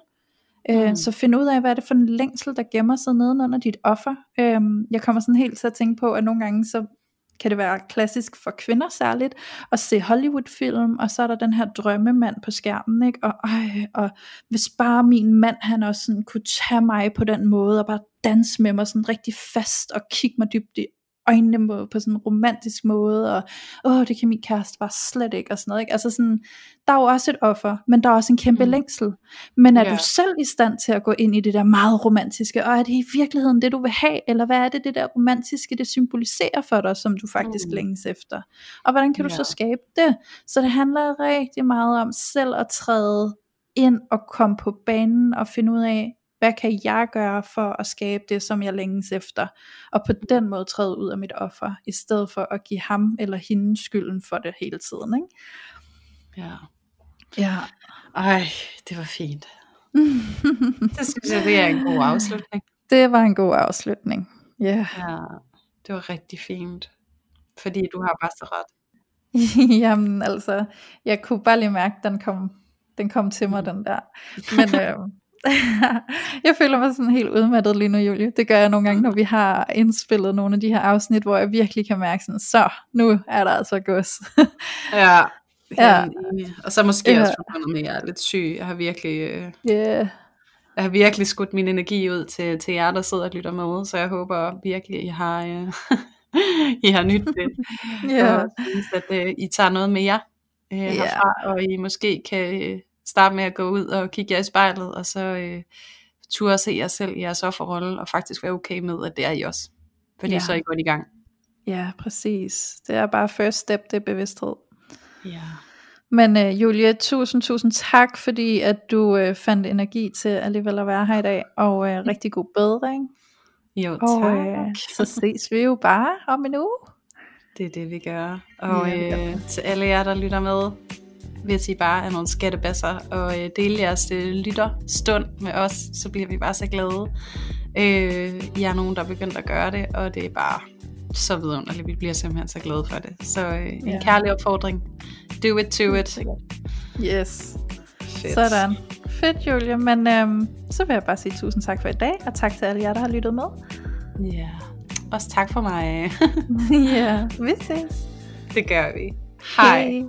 Øh, Mm. Så find ud af, hvad er det for en længsel, der gemmer sig nedenunder dit offer. Øh, jeg kommer sådan helt til at tænke på, at nogle gange så kan det være klassisk for kvinder særligt, at se Hollywood-film, og så er der den her drømmemand på skærmen, ikke? Og, øj, og hvis bare min mand, han også sådan kunne tage mig på den måde, og bare danse med mig sådan rigtig fast, og kigge mig dybt i øjnene på, på sådan en romantisk måde, og åh, det kan min kæreste bare slet ikke, og sådan noget, ikke? Altså sådan, der er jo også et offer, men der er også en kæmpe Mm. længsel. Men er Ja. du selv i stand til at gå ind i det der meget romantiske, og er det i virkeligheden det, du vil have, eller hvad er det, det der romantiske, det symboliserer for dig, som du faktisk Mm. længes efter? Og hvordan kan du Ja. så skabe det? Så det handler rigtig meget om selv at træde ind og komme på banen og finde ud af, hvad kan jeg gøre for at skabe det, som jeg længes efter, og på den måde træde ud af mit offer, i stedet for at give ham eller hende skylden for det hele tiden. Ikke? Ja. Ja. Ej, det var fint. Det synes jeg, det er en god afslutning. det var en god afslutning. Ja. Yeah. Ja, det var rigtig fint. Fordi du har bare så ret. Jamen altså, jeg kunne bare lige mærke, den kom, den kom til mig, den der. Men øh, jeg føler mig sådan helt udmattet lige nu, Julie. Det gør jeg nogle gange, når vi har indspillet nogle af de her afsnit, hvor jeg virkelig kan mærke sådan, så nu er der altså gods. Ja. Ja. Og så måske Ja. også forbundet med, at jeg er lidt syg. Jeg har virkelig, øh, yeah. jeg har virkelig skudt min energi ud til, til jer, der sidder og lytter med. Så jeg håber virkelig, I har, øh, I har nyt det. Ja. Og synes, at øh, I tager noget med jer øh, Ja. herfra. Og I måske kan øh, starte med at gå ud og kigge jer i spejlet. Og så øh, turde se jer selv i jeres offerrolle. Og faktisk være okay med, at det er I også. Fordi Ja. så er I godt i gang. ja, præcis. Det er bare first step, det er bevidsthed. Ja. Men øh, Julie, tusind, tusind tak, fordi at du øh, fandt energi til alligevel at være her i dag, og øh, rigtig god bedring. Jo, Og tak. øh, så ses vi jo bare om en uge. Det er det, vi gør. Og Ja, øh, til alle jer, der lytter med, hvis I bare er nogle skattebasser og øh, dele jeres øh, lytterstund med os, så bliver vi bare så glade. Øh, I er nogen, der er begyndt at gøre det, og det er bare så vidunderligt. Vi bliver simpelthen så glade for det. Så øh, en Ja. kærlig opfordring. Do it to it. Yes. Fedt. Sådan. Fedt, Julie. Men øhm, så vil jeg bare sige tusind tak for i dag, og tak til alle jer, der har lyttet med. Ja. Også tak for mig. ja, vi ses. det gør vi. Hej. Hej.